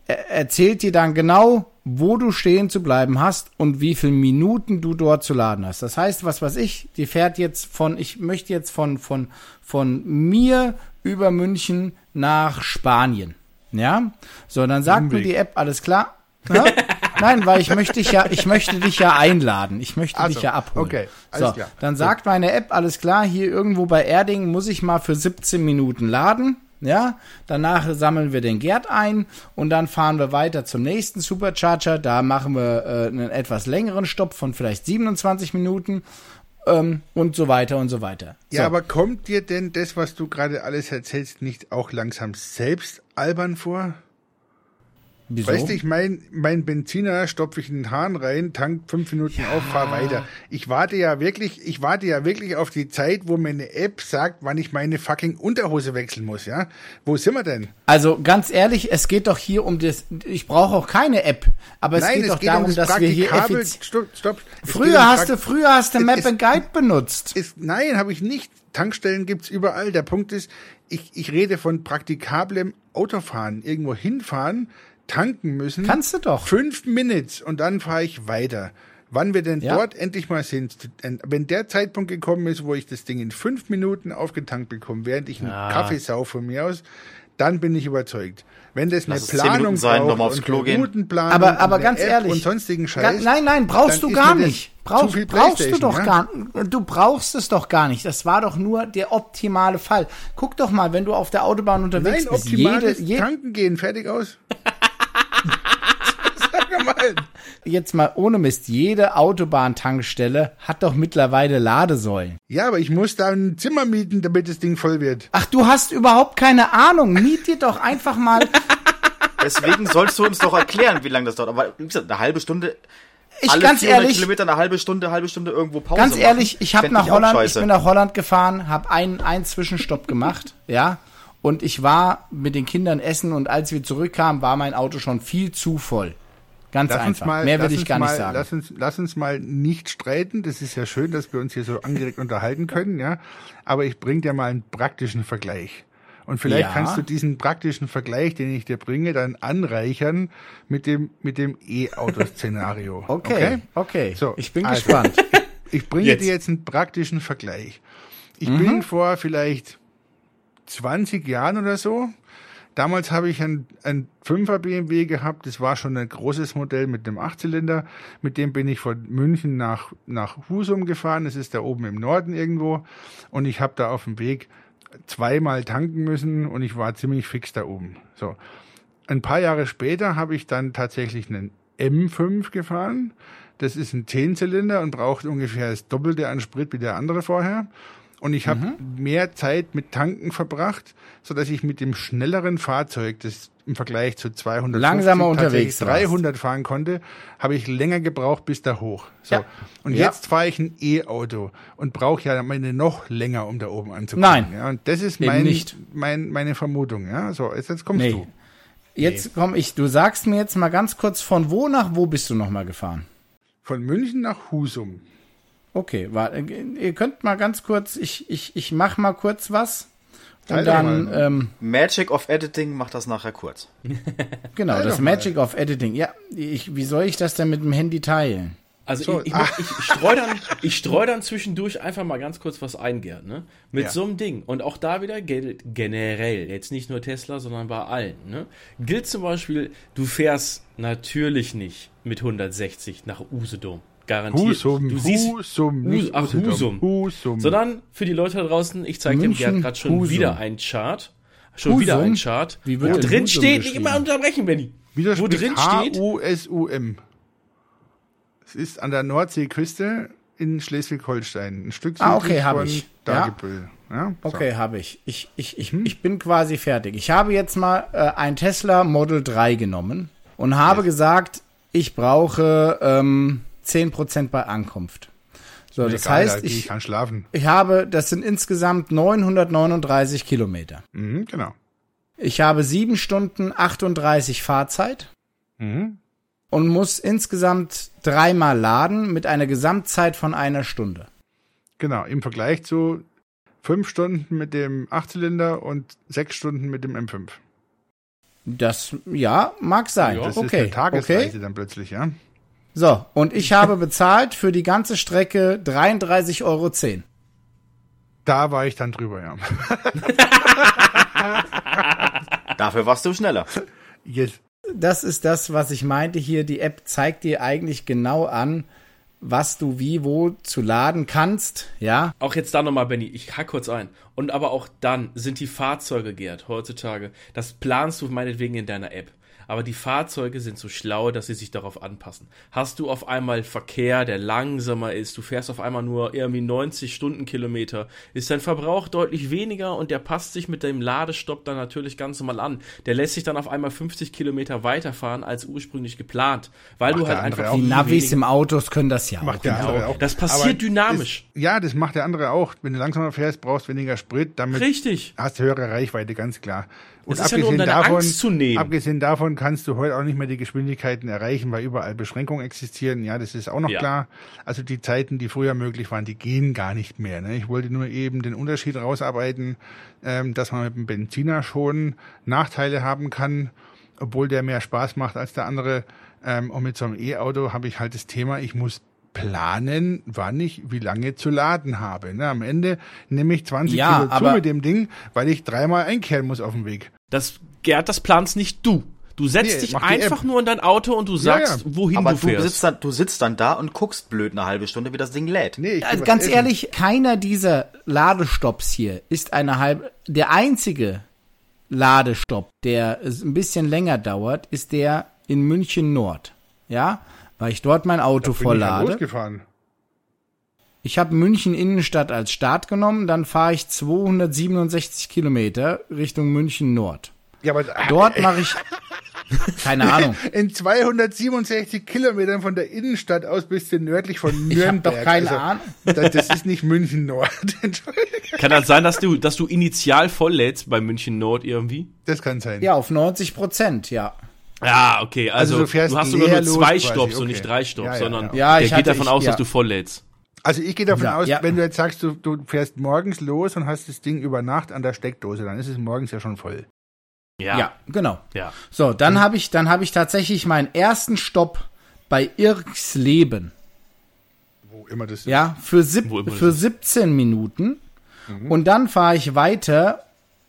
erzählt dir dann genau, wo du stehen zu bleiben hast und wie viele Minuten du dort zu laden hast. Das heißt, was weiß ich, die fährt jetzt von, ich möchte jetzt von, von, von mir über München nach Spanien. Ja? So, dann sagt mir die App, alles klar, ja? *laughs* Nein, weil ich möchte dich ja, ich möchte dich ja einladen. Ich möchte also, dich ja abholen. Okay, alles so, klar. Dann sagt meine App, alles klar, hier irgendwo bei Erding muss ich mal für 17 Minuten laden. Ja, danach sammeln wir den Gerd ein und dann fahren wir weiter zum nächsten Supercharger. Da machen wir äh, einen etwas längeren Stopp von vielleicht 27 Minuten ähm, und so weiter und so weiter. Ja, so. aber kommt dir denn das, was du gerade alles erzählst, nicht auch langsam selbst albern vor? Wieso? Weißt du, ich mein, mein Benziner stopfe ich in den Hahn rein, tank fünf Minuten ja. auf, fahr weiter. Ich warte ja wirklich, ich warte ja wirklich auf die Zeit, wo mir eine App sagt, wann ich meine fucking Unterhose wechseln muss, ja? Wo sind wir denn? Also ganz ehrlich, es geht doch hier um das, ich brauche auch keine App, aber es Nein, geht es doch geht darum, um das dass wir hier stopp, stopp. Früher hast du, früher hast du Map and Guide benutzt. Ist, nein, habe ich nicht. Tankstellen gibt's überall. Der Punkt ist, ich, ich rede von praktikablem Autofahren, irgendwo hinfahren, tanken müssen. Kannst du doch. Fünf Minutes und dann fahre ich weiter. Wann wir denn ja. dort endlich mal sind, wenn der Zeitpunkt gekommen ist, wo ich das Ding in fünf Minuten aufgetankt bekomme, während ich einen ja. Kaffee sau von mir aus, dann bin ich überzeugt. Wenn das eine Planung sein, braucht aufs Klo gehen. Routenplanung aber, aber ganz App ehrlich, und sonstigen Scheiß, nein, nein, brauchst du gar nicht. Brauchst, brauchst du doch ja? gar Du brauchst es doch gar nicht. Das war doch nur der optimale Fall. Guck doch mal, wenn du auf der Autobahn unterwegs nein, bist. Optimal jede, jede, tanken gehen, fertig aus. Jetzt mal ohne Mist, jede Autobahntankstelle hat doch mittlerweile Ladesäulen. Ja, aber ich muss da ein Zimmer mieten, damit das Ding voll wird. Ach, du hast überhaupt keine Ahnung. Miet dir doch einfach mal. *laughs* Deswegen sollst du uns doch erklären, wie lange das dauert. Aber wie gesagt, eine halbe Stunde ich alle ganz ehrlich, Kilometer eine halbe Stunde, halbe Stunde irgendwo Pause. Ganz ehrlich, machen, ich habe nach Holland, ich bin nach Holland gefahren, habe einen, einen Zwischenstopp gemacht, ja, und ich war mit den Kindern essen und als wir zurückkamen, war mein Auto schon viel zu voll. Ganz lass einfach. Mal, Mehr will ich gar mal, nicht sagen. Lass uns, lass uns mal nicht streiten. Das ist ja schön, dass wir uns hier so angeregt unterhalten können, ja. Aber ich bringe dir mal einen praktischen Vergleich. Und vielleicht ja. kannst du diesen praktischen Vergleich, den ich dir bringe, dann anreichern mit dem mit dem E-Auto-Szenario. *laughs* okay, okay, okay. So, ich bin also, gespannt. *laughs* Ich bringe jetzt. dir jetzt einen praktischen Vergleich. Ich mhm. bin vor vielleicht 20 Jahren oder so Damals habe ich ein, ein 5er BMW gehabt, das war schon ein großes Modell mit einem Achtzylinder. Mit dem bin ich von München nach, nach Husum gefahren, das ist da oben im Norden irgendwo. Und ich habe da auf dem Weg zweimal tanken müssen und ich war ziemlich fix da oben. So. Ein paar Jahre später habe ich dann tatsächlich einen M5 gefahren. Das ist ein Zehnzylinder und braucht ungefähr das Doppelte an Sprit wie der andere vorher. Und ich habe mhm. mehr Zeit mit Tanken verbracht, so dass ich mit dem schnelleren Fahrzeug, das im Vergleich zu 200 langsamer unterwegs 300 warst. fahren konnte, habe ich länger gebraucht bis da hoch. So. Ja. Und ja. jetzt fahre ich ein E-Auto und brauche ja meine noch länger, um da oben anzukommen. Nein. Ja, und das ist mein, mein, meine Vermutung. Ja, so, jetzt, jetzt kommst nee. du. Jetzt komm ich, du sagst mir jetzt mal ganz kurz, von wo nach wo bist du nochmal gefahren? Von München nach Husum. Okay, warte, ihr könnt mal ganz kurz, ich, ich, ich mach mal kurz was. Und dann, ähm, Magic of Editing macht das nachher kurz. *laughs* genau, Teil das Magic of Editing. Ja, ich, wie soll ich das denn mit dem Handy teilen? Also so, ich, ich, ich, ich streue dann, ich streu dann zwischendurch einfach mal ganz kurz was ein, Gerd, ne? Mit ja. so einem Ding. Und auch da wieder gilt generell, jetzt nicht nur Tesla, sondern bei allen, ne? Gilt zum Beispiel, du fährst natürlich nicht mit 160 nach Usedom. Garantiert. Husum, du siehst, Husum, nicht ach, Husum. Husum. Sondern für die Leute da draußen, ich zeige dem Gerd gerade schon Husum. wieder einen Chart. Schon Husum? wieder einen Chart. Wie wo drin steht, nicht immer unterbrechen, Benny. Wo drin steht. H-U-S-U-M. Es ist an der Nordseeküste in Schleswig-Holstein. Ein Stück ah, okay, von ich. Dagebüll. Ja. Ja, so. Okay, habe ich. Ich, ich, ich, hm? ich bin quasi fertig. Ich habe jetzt mal äh, ein Tesla Model 3 genommen und habe yes. gesagt, ich brauche ähm, 10% bei Ankunft. So, Mir das heißt, ich, ich kann schlafen. Ich habe, das sind insgesamt 939 Kilometer. Mhm, genau. Ich habe sieben Stunden 38 Fahrzeit. Mhm. Und muss insgesamt dreimal laden mit einer Gesamtzeit von einer Stunde. Genau, im Vergleich zu fünf Stunden mit dem Achtzylinder und sechs Stunden mit dem M5. Das, ja, mag sein. Ja. Das okay. ist eine Tagesreise okay. dann plötzlich, ja. So, und ich habe bezahlt für die ganze Strecke 33,10 Euro. Da war ich dann drüber, ja. *laughs* Dafür warst du schneller. Yes. Das ist das, was ich meinte hier. Die App zeigt dir eigentlich genau an, was du wie wo zu laden kannst, ja. Auch jetzt da nochmal, Benny, ich hack kurz ein. Und aber auch dann sind die Fahrzeuge, Gerd, heutzutage, das planst du meinetwegen in deiner App. Aber die Fahrzeuge sind so schlau, dass sie sich darauf anpassen. Hast du auf einmal Verkehr, der langsamer ist, du fährst auf einmal nur irgendwie 90 Stundenkilometer, ist dein Verbrauch deutlich weniger und der passt sich mit dem Ladestopp dann natürlich ganz normal an. Der lässt sich dann auf einmal 50 Kilometer weiterfahren als ursprünglich geplant, weil macht du halt einfach die Navis im Autos können das ja macht auch. Der andere auch. Das passiert dynamisch. Ist, ja, das macht der andere auch. Wenn du langsamer fährst, brauchst du weniger Sprit, damit Richtig. hast du höhere Reichweite, ganz klar. Und das abgesehen, ja davon, abgesehen davon kannst du heute auch nicht mehr die Geschwindigkeiten erreichen, weil überall Beschränkungen existieren. Ja, das ist auch noch ja. klar. Also die Zeiten, die früher möglich waren, die gehen gar nicht mehr. Ne? Ich wollte nur eben den Unterschied rausarbeiten, ähm, dass man mit dem Benziner schon Nachteile haben kann, obwohl der mehr Spaß macht als der andere. Ähm, und mit so einem E-Auto habe ich halt das Thema, ich muss planen, wann ich wie lange zu laden habe. Ne, am Ende nehme ich 20 ja, Kilo zu mit dem Ding, weil ich dreimal einkehren muss auf dem Weg. Das, Gerd, das planst nicht du. Du setzt nee, dich einfach nur in dein Auto und du sagst, ja, ja. wohin Aber du fährst. Du sitzt, dann, du sitzt dann da und guckst blöd eine halbe Stunde, wie das Ding lädt. Nee, also ganz essen. ehrlich, keiner dieser Ladestopps hier ist eine halbe. Der einzige Ladestopp, der ein bisschen länger dauert, ist der in München Nord. Ja, weil ich dort mein Auto da volllade. Ich, ich habe München Innenstadt als Start genommen, dann fahre ich 267 Kilometer Richtung München Nord. Ja, aber dort mache ich *laughs* keine Ahnung. In 267 Kilometern von der Innenstadt aus bist du nördlich von Nürnberg. Ich doch keine also, Ahnung. Das, das, ist nicht München Nord. *laughs* kann das sein, dass du, dass du initial volllädst bei München Nord irgendwie? Das kann sein. Ja, auf 90 Prozent, ja. Ja, okay, also, also du, du, hast sogar nur zwei Stops okay. und nicht drei Stops, ja, ja, sondern ja. der geht davon ich, aus, dass du volllädst. Also ich gehe davon aus, wenn du jetzt sagst, du, du fährst morgens los und hast das Ding über Nacht an der Steckdose, dann ist es morgens ja schon voll. Ja, ja genau. Ja. So, dann mhm. habe ich, dann habe ich tatsächlich meinen ersten Stopp bei Irksleben. Wo immer das ist. Ja, für, sieb, für 17 Minuten. Mhm. Und dann fahre ich weiter,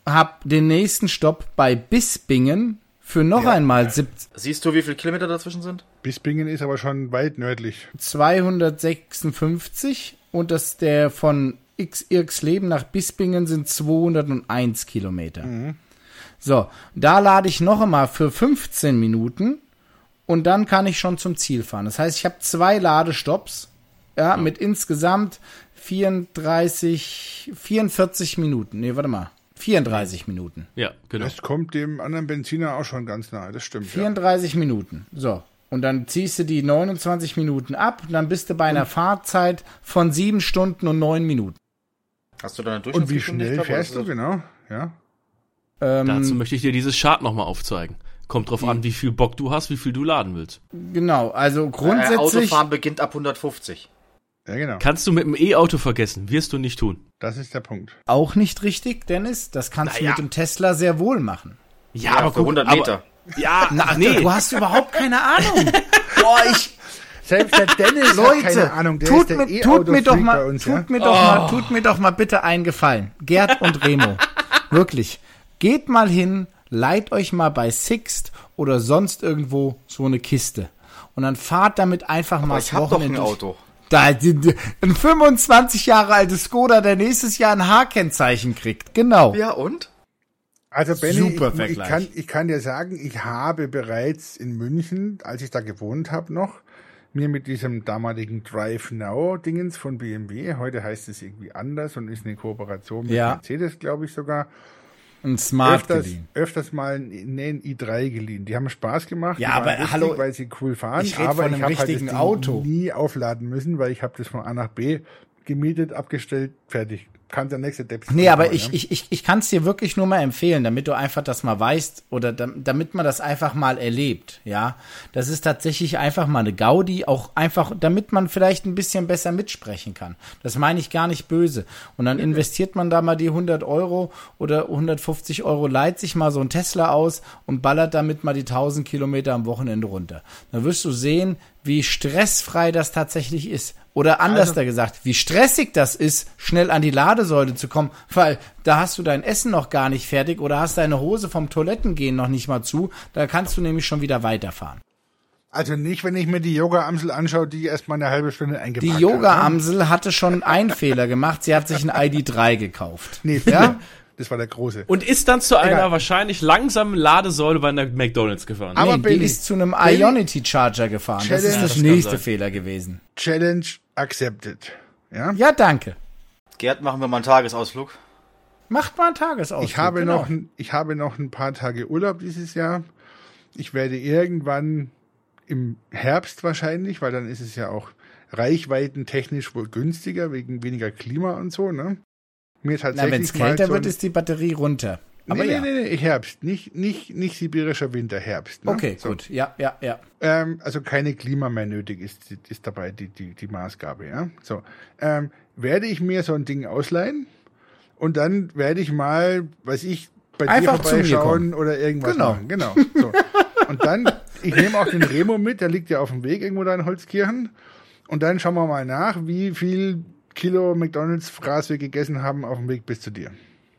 habe den nächsten Stopp bei Bisbingen für noch ja. einmal 17. Siehst du, wie viele Kilometer dazwischen sind? Bispingen ist aber schon weit nördlich. 256 und das der von X Irksleben nach Bispingen sind 201 Kilometer. Mhm. So, da lade ich noch einmal für 15 Minuten und dann kann ich schon zum Ziel fahren. Das heißt, ich habe zwei Ladestops, ja, mit insgesamt 34, 44 Minuten. Nee, warte mal. 34 Minuten. Ja, genau. Das kommt dem anderen Benziner auch schon ganz nahe, das stimmt. 34 ja. Minuten. So. Und dann ziehst du die 29 Minuten ab, und dann bist du bei einer und? Fahrzeit von 7 Stunden und 9 Minuten. Hast du dann eine Und wie schnell fährst du, genau? Ja. Ähm, Dazu möchte ich dir dieses Chart nochmal aufzeigen. Kommt drauf an, wie viel Bock du hast, wie viel du laden willst. Genau, also grundsätzlich. Äh, Autofahren beginnt ab 150. Ja, genau. Kannst du mit dem E-Auto vergessen, wirst du nicht tun. Das ist der Punkt. Auch nicht richtig, Dennis. Das kannst naja. du mit dem Tesla sehr wohl machen. Ja, ja aber für 100 Meter. Aber, ja, *laughs* Na, nee. Du hast überhaupt keine Ahnung. *laughs* Boah, ich. Selbst der Dennis Leute, hat keine Ahnung. Der tut, mir, tut mir doch mal, uns, tut ja? mir doch oh. mal, tut mir doch mal bitte einen Gefallen. Gerd und Remo. *laughs* Wirklich. Geht mal hin, leiht euch mal bei Sixt oder sonst irgendwo so eine Kiste. Und dann fahrt damit einfach aber mal ich hab doch ein Auto. Da, ein 25 Jahre altes Skoda, der nächstes Jahr ein H-Kennzeichen kriegt. Genau. Ja, und? Also Benny, Super ich, ich, kann, ich kann dir sagen, ich habe bereits in München, als ich da gewohnt habe noch, mir mit diesem damaligen Drive Now Dingens von BMW, heute heißt es irgendwie anders und ist eine Kooperation mit ja. Mercedes, glaube ich sogar, ein Smart öfters, geliehen. öfters mal einen i3 geliehen. Die haben Spaß gemacht. Ja, aber lustig, hallo, weil sie cool fahren. Ich aber von einem ich habe halt das Auto. nie aufladen müssen, weil ich habe das von A nach B gemietet, abgestellt, fertig kann der nächste Depp Nee, aber ich, ich, ich, ich kann es dir wirklich nur mal empfehlen, damit du einfach das mal weißt oder damit man das einfach mal erlebt, ja. Das ist tatsächlich einfach mal eine Gaudi, auch einfach, damit man vielleicht ein bisschen besser mitsprechen kann. Das meine ich gar nicht böse. Und dann investiert man da mal die 100 Euro oder 150 Euro, leiht sich mal so ein Tesla aus und ballert damit mal die 1000 Kilometer am Wochenende runter. Dann wirst du sehen, wie stressfrei das tatsächlich ist. Oder anders also, gesagt, wie stressig das ist, schnell an die Ladesäule zu kommen, weil da hast du dein Essen noch gar nicht fertig oder hast deine Hose vom Toilettengehen noch nicht mal zu, da kannst du nämlich schon wieder weiterfahren. Also nicht, wenn ich mir die Yoga-Amsel anschaue, die erst mal eine halbe Stunde eingepackt Die Yoga-Amsel hatte schon einen Fehler gemacht, sie hat sich ein ID3 gekauft. Nee, ja? *laughs* Das war der große. Und ist dann zu einer Egal. wahrscheinlich langsamen Ladesäule bei einer McDonalds gefahren. Aber nee, Billy, die ist zu einem Ionity Charger gefahren. Challenge, das ist das, das nächste Fehler gewesen. Challenge accepted. Ja? Ja, danke. Gerd, machen wir mal einen Tagesausflug. Macht mal einen Tagesausflug. Ich habe, genau. noch, ich habe noch ein paar Tage Urlaub dieses Jahr. Ich werde irgendwann im Herbst wahrscheinlich, weil dann ist es ja auch reichweitentechnisch wohl günstiger, wegen weniger Klima und so, ne? Mir tatsächlich. Wenn es kälter so wird, ist die Batterie runter. Aber nee, ja. nee, nee, Herbst, nicht, nicht, nicht sibirischer Winter, Herbst. Ne? Okay, so. gut, ja, ja, ja. Ähm, also keine Klima mehr nötig ist, ist dabei die, die, die Maßgabe, ja. So, ähm, werde ich mir so ein Ding ausleihen und dann werde ich mal, weiß ich, bei Einfach dir vorbeischauen oder irgendwas genau. machen. Genau. So. Und dann, ich nehme auch den Remo mit, der liegt ja auf dem Weg irgendwo da in Holzkirchen. Und dann schauen wir mal nach, wie viel Kilo McDonalds Fraß wir gegessen haben auf dem Weg bis zu dir.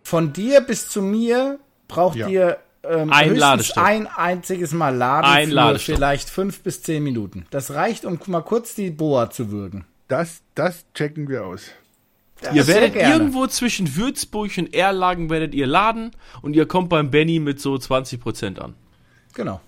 Von dir bis zu mir braucht ja. ihr ähm, ein, ein einziges Mal Laden ein für vielleicht fünf bis zehn Minuten. Das reicht, um mal kurz die Boa zu würgen. Das, das checken wir aus. Das ihr werdet irgendwo zwischen Würzburg und Erlagen werdet ihr laden und ihr kommt beim Benny mit so 20% an. Genau.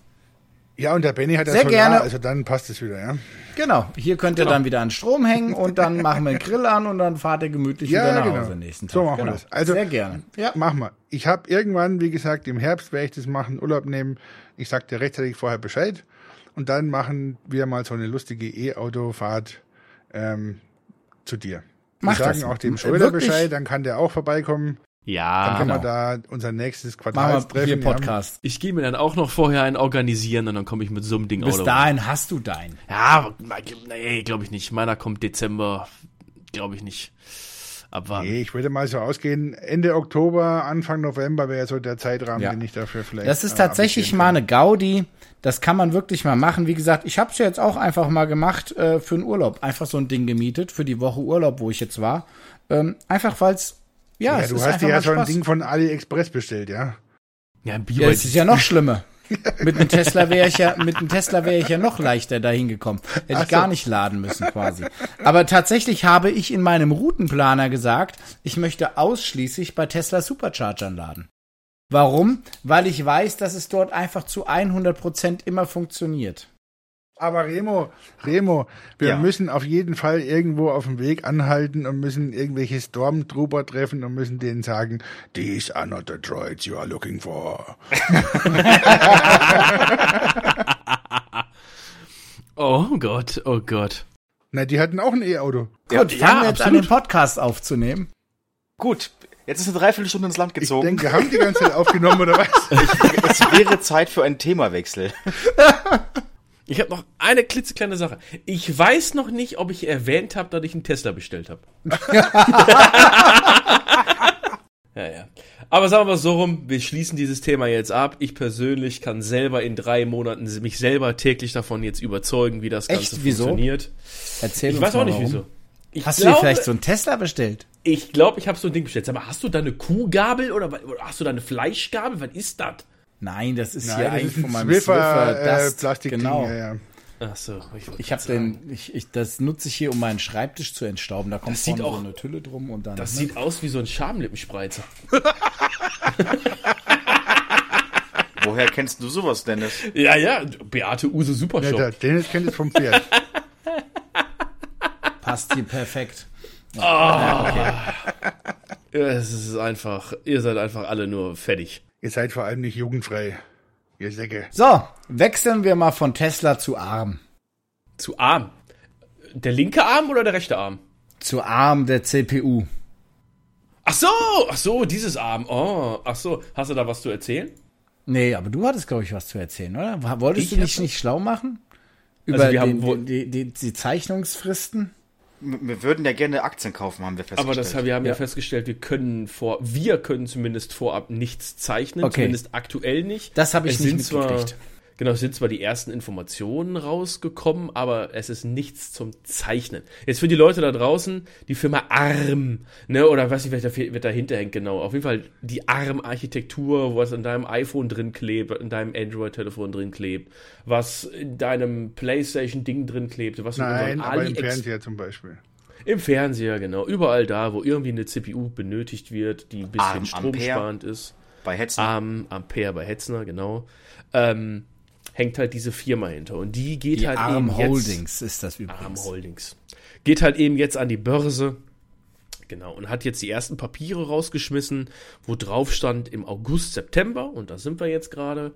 Ja, und der Benny hat ja Sehr Solar, gerne. also dann passt es wieder, ja. Genau, hier könnt ihr genau. dann wieder an Strom hängen und dann machen wir den Grill an und dann fahrt ihr gemütlich ja, wieder nach genau. Hause nächsten Tag. So machen genau. wir das. Also, Sehr gerne. Ja. Mach mal. Ich habe irgendwann, wie gesagt, im Herbst werde ich das machen, Urlaub nehmen. Ich sag dir rechtzeitig vorher Bescheid und dann machen wir mal so eine lustige E-Autofahrt ähm, zu dir. Wir sagen das. auch dem Schröder Bescheid, dann kann der auch vorbeikommen. Ja, dann können genau. wir da unser nächstes Quartalstreffen. Podcast. Ich gehe mir dann auch noch vorher einen organisieren und dann komme ich mit so einem Ding Bis dahin hast du deinen. Ja, nee, glaube ich nicht. Meiner kommt Dezember, glaube ich nicht. Aber nee, ich würde mal so ausgehen, Ende Oktober, Anfang November wäre so der Zeitrahmen, ja. den ich dafür vielleicht. Das ist äh, tatsächlich mal eine Gaudi. Das kann man wirklich mal machen. Wie gesagt, ich habe es ja jetzt auch einfach mal gemacht äh, für einen Urlaub. Einfach so ein Ding gemietet für die Woche Urlaub, wo ich jetzt war. Ähm, einfach weil es ja, ja du hast dir ja schon ein Ding von AliExpress bestellt, ja? Ja, ein Bio. Ja, es ist ja noch schlimmer. *laughs* mit einem Tesla wäre ich ja, mit einem Tesla wäre ich ja noch leichter dahin gekommen. Hätte Ach ich gar nicht laden müssen quasi. Aber tatsächlich habe ich in meinem Routenplaner gesagt, ich möchte ausschließlich bei Tesla Superchargern laden. Warum? Weil ich weiß, dass es dort einfach zu 100 Prozent immer funktioniert. Aber Remo, Remo, wir ja. müssen auf jeden Fall irgendwo auf dem Weg anhalten und müssen irgendwelche Stormtrooper treffen und müssen denen sagen, these are not the droids you are looking for. *laughs* oh Gott, oh Gott. Na, die hatten auch ein E-Auto. Gut, ja, fangen wir jetzt an, den Podcast aufzunehmen. Gut, Jetzt ist eine Dreiviertelstunde ins Land gezogen. Ich denke, wir haben die ganze Zeit aufgenommen, oder was? *laughs* Ich, es wäre Zeit für einen Themawechsel. *laughs* Ich habe noch eine klitzekleine Sache. Ich weiß noch nicht, ob ich erwähnt habe, dass ich einen Tesla bestellt habe. *laughs* ja, ja. Aber sagen wir mal so rum, wir schließen dieses Thema jetzt ab. Ich persönlich kann selber in drei Monaten mich selber täglich davon jetzt überzeugen, wie das Ganze Echt? Wieso? funktioniert. Erzähl ich uns weiß auch nicht warum. wieso. Ich hast glaube, du dir vielleicht so einen Tesla bestellt? Ich glaube, ich habe so ein Ding bestellt. Sag mal, hast du da eine Kuhgabel oder, oder hast du da eine Fleischgabel? Was ist das? Nein, das ist Nein, hier das eigentlich ist von meinem Swiffer, Swiffer äh, Plastik genau. Ja, ja. Ach so, ich, ich habe den, ich, ich, das nutze ich hier, um meinen Schreibtisch zu entstauben. Da kommt das sieht auch, so eine Tülle drum und dann. Das ne? sieht aus wie so ein Schamlippenspreizer. *laughs* Woher kennst du sowas, Dennis? Ja, ja, Beate Use Supershop. Ja, Dennis kennt es vom Pferd. *laughs* Passt hier perfekt. Oh. Ja, okay. es ist einfach, ihr seid einfach alle nur fertig. Ihr seid vor allem nicht jugendfrei. Ihr Säcke. So, wechseln wir mal von Tesla zu ARM. Zu ARM? Der linke Arm oder der rechte Arm? Zu ARM der CPU. Ach so, ach so, dieses Arm. Oh, ach so. Hast du da was zu erzählen? Nee, aber du hattest, glaube ich, was zu erzählen, oder? Wolltest ich du dich nicht schlau machen? Über also den, haben, die, die, die Zeichnungsfristen? Wir würden ja gerne Aktien kaufen, haben wir festgestellt. Aber das, wir haben ja. ja festgestellt, wir können vor, wir können zumindest vorab nichts zeichnen, okay. zumindest aktuell nicht. Das habe ich es nicht mitgekriegt. Zwar, Genau, es sind zwar die ersten Informationen rausgekommen, aber es ist nichts zum Zeichnen. Jetzt für die Leute da draußen, die Firma ARM, ne, oder weiß nicht, wer, wer dahinter hängt genau. Auf jeden Fall die ARM-Architektur, was in deinem iPhone drin klebt, in deinem Android-Telefon drin klebt, was in deinem PlayStation-Ding drin klebt, was Nein, in aber im Fernseher zum Beispiel. Im Fernseher, genau. Überall da, wo irgendwie eine CPU benötigt wird, die ein bisschen Arm, stromsparend Ampere ist. Bei Hetzner. Arm, Ampere bei Hetzner, genau. Ähm, hängt halt diese Firma hinter. Und die geht die halt Arm eben Holdings ist das übrigens. Arm Holdings. Geht halt eben jetzt an die Börse. Genau. Und hat jetzt die ersten Papiere rausgeschmissen, wo drauf stand im August, September. Und da sind wir jetzt gerade.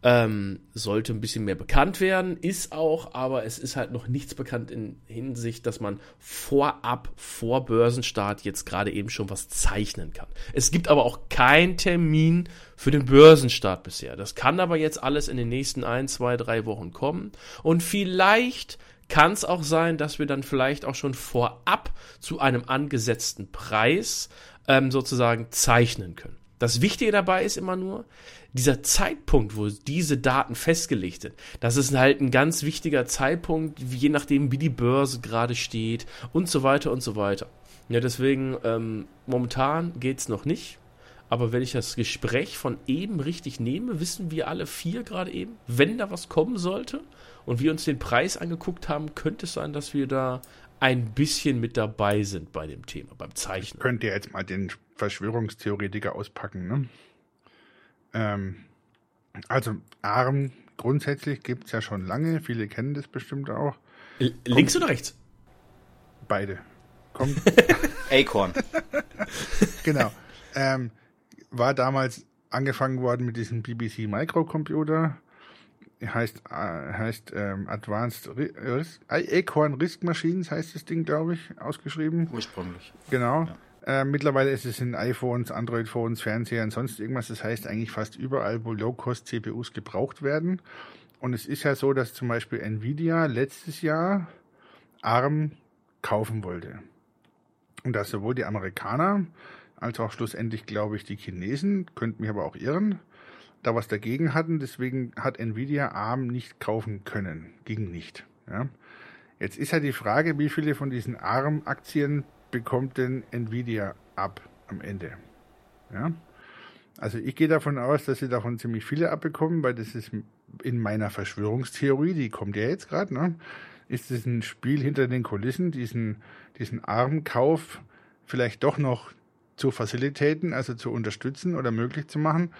Ähm, sollte ein bisschen mehr bekannt werden, ist auch, aber es ist halt noch nichts bekannt in Hinsicht, dass man vorab, vor Börsenstart jetzt gerade eben schon was zeichnen kann. Es gibt aber auch keinen Termin für den Börsenstart bisher. Das kann aber jetzt alles in den nächsten ein, zwei, drei Wochen kommen. Und vielleicht kann es auch sein, dass wir dann vielleicht auch schon vorab zu einem angesetzten Preis ähm, sozusagen zeichnen können. Das Wichtige dabei ist immer nur, dieser Zeitpunkt, wo diese Daten festgelegt sind, das ist halt ein ganz wichtiger Zeitpunkt, je nachdem, wie die Börse gerade steht und so weiter und so weiter. Ja, deswegen, ähm, momentan geht's noch nicht. Aber wenn ich das Gespräch von eben richtig nehme, wissen wir alle vier gerade eben, wenn da was kommen sollte und wir uns den Preis angeguckt haben, könnte es sein, dass wir da ein bisschen mit dabei sind bei dem Thema, beim Zeichnen. Könnt ihr jetzt mal den Verschwörungstheoretiker auspacken, ne? Ähm, also ARM grundsätzlich gibt es ja schon lange, viele kennen das bestimmt auch. L links oder rechts? Beide. Kommt. *laughs* Acorn. *laughs* genau. Ähm, war damals angefangen worden mit diesem BBC Microcomputer. Heißt, äh, heißt ähm, Advanced Risk, Acorn Risk Machines heißt das Ding, glaube ich, ausgeschrieben. Ursprünglich. Genau. Ja. Äh, mittlerweile ist es in iPhones, Android-Phones, Fernsehern, sonst irgendwas. Das heißt eigentlich fast überall, wo Low-Cost-CPUs gebraucht werden. Und es ist ja so, dass zum Beispiel Nvidia letztes Jahr ARM kaufen wollte. Und dass sowohl die Amerikaner als auch schlussendlich, glaube ich, die Chinesen, könnten mich aber auch irren, da was dagegen hatten. Deswegen hat Nvidia ARM nicht kaufen können. Ging nicht. Ja. Jetzt ist ja die Frage, wie viele von diesen ARM-Aktien bekommt denn Nvidia ab am Ende? Ja? Also ich gehe davon aus, dass sie davon ziemlich viele abbekommen, weil das ist in meiner Verschwörungstheorie, die kommt ja jetzt gerade, ne? ist es ein Spiel hinter den Kulissen, diesen, diesen Armkauf vielleicht doch noch zu facilitaten, also zu unterstützen oder möglich zu machen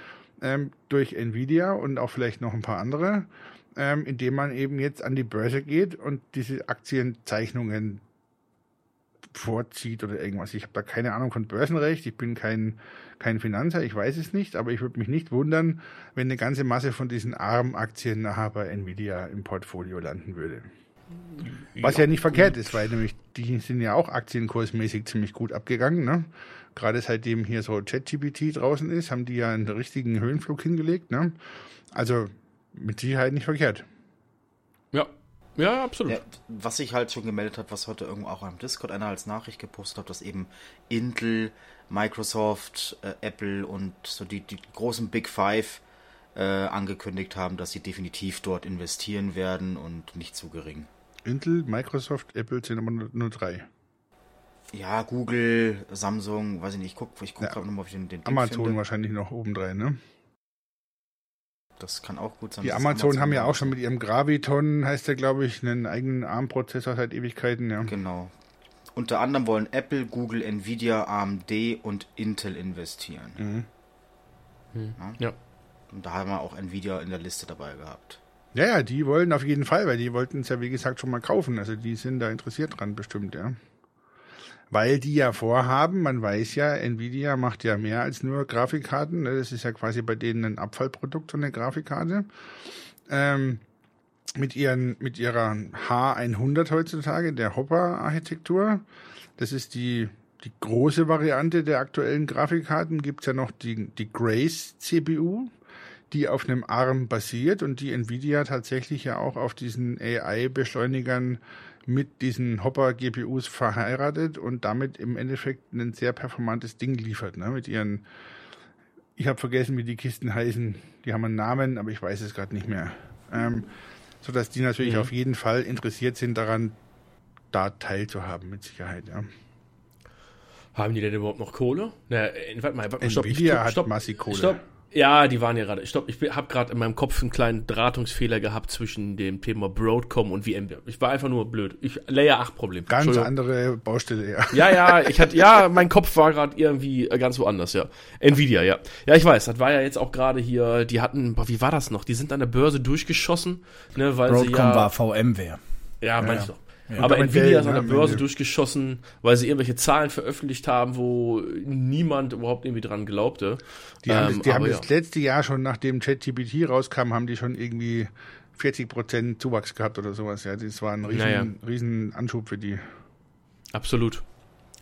ähm, durch Nvidia und auch vielleicht noch ein paar andere, ähm, indem man eben jetzt an die Börse geht und diese Aktienzeichnungen vorzieht oder irgendwas. Ich habe da keine Ahnung von Börsenrecht, ich bin kein, kein Finanzer, ich weiß es nicht, aber ich würde mich nicht wundern, wenn eine ganze Masse von diesen ARM-Aktien nachher bei Nvidia im Portfolio landen würde. Was ja, ja nicht verkehrt ist, weil nämlich die sind ja auch aktienkursmäßig ziemlich gut abgegangen. Ne? Gerade seitdem hier so ChatGPT draußen ist, haben die ja einen richtigen Höhenflug hingelegt. Ne? Also mit Sicherheit nicht verkehrt. Ja, ja, absolut. Ja, was sich halt schon gemeldet hat, was heute irgendwo auch am Discord einer als Nachricht gepostet hat, dass eben Intel, Microsoft, äh, Apple und so die, die großen Big Five äh, angekündigt haben, dass sie definitiv dort investieren werden und nicht zu gering. Intel, Microsoft, Apple sind aber nur, nur drei. Ja, Google, Samsung, weiß ich nicht, ich gucke ich guck ja, gerade nochmal, ob ich den, den Amazon finde. wahrscheinlich noch obendrein, ne? Das kann auch gut sein. Die Amazon, Amazon haben ja auch schon mit ihrem Graviton, heißt der, glaube ich, einen eigenen ARM-Prozessor seit Ewigkeiten. Ja. Genau. Unter anderem wollen Apple, Google, Nvidia, AMD und Intel investieren. Mhm. Hm. Ja. Und da haben wir auch Nvidia in der Liste dabei gehabt. Ja, ja, die wollen auf jeden Fall, weil die wollten es ja, wie gesagt, schon mal kaufen. Also die sind da interessiert dran, bestimmt, ja weil die ja vorhaben, man weiß ja, Nvidia macht ja mehr als nur Grafikkarten. Das ist ja quasi bei denen ein Abfallprodukt, so eine Grafikkarte. Ähm, mit, ihren, mit ihrer H100 heutzutage, der Hopper-Architektur. Das ist die, die große Variante der aktuellen Grafikkarten. Gibt es ja noch die, die Grace-CPU, die auf einem ARM basiert und die Nvidia tatsächlich ja auch auf diesen AI-Beschleunigern mit diesen Hopper-GPUs verheiratet und damit im Endeffekt ein sehr performantes Ding liefert. Ne? Mit ihren, ich habe vergessen, wie die Kisten heißen. Die haben einen Namen, aber ich weiß es gerade nicht mehr. Ähm, sodass die natürlich mhm. auf jeden Fall interessiert sind daran, da teilzuhaben, mit Sicherheit. Ja. Haben die denn überhaupt noch Kohle? Na, warte mal, warte mal stopp. Nvidia stopp, hat massig Kohle. Stopp. Ja, die waren ja gerade. Ich glaube, ich habe gerade in meinem Kopf einen kleinen Drahtungsfehler gehabt zwischen dem Thema Broadcom und VMware. Ich war einfach nur blöd. Ich Layer 8 Problem. Ganz andere Baustelle, ja. Ja, ja, ich hatte ja, mein Kopf war gerade irgendwie ganz woanders, ja. Nvidia, ja. Ja, ich weiß, das war ja jetzt auch gerade hier, die hatten, boah, wie war das noch? Die sind an der Börse durchgeschossen, ne, weil Broadcom sie ja, war VMware. Ja, meinst ja. du. Ja, aber Nvidia ist an der Börse durchgeschossen, weil sie irgendwelche Zahlen veröffentlicht haben, wo niemand überhaupt irgendwie dran glaubte. Die haben, ähm, das, die haben ja. das letzte Jahr schon, nachdem ChatGPT rauskam, haben die schon irgendwie 40 Prozent Zuwachs gehabt oder sowas. Ja, das war ein riesen, naja. riesen Anschub für die. Absolut,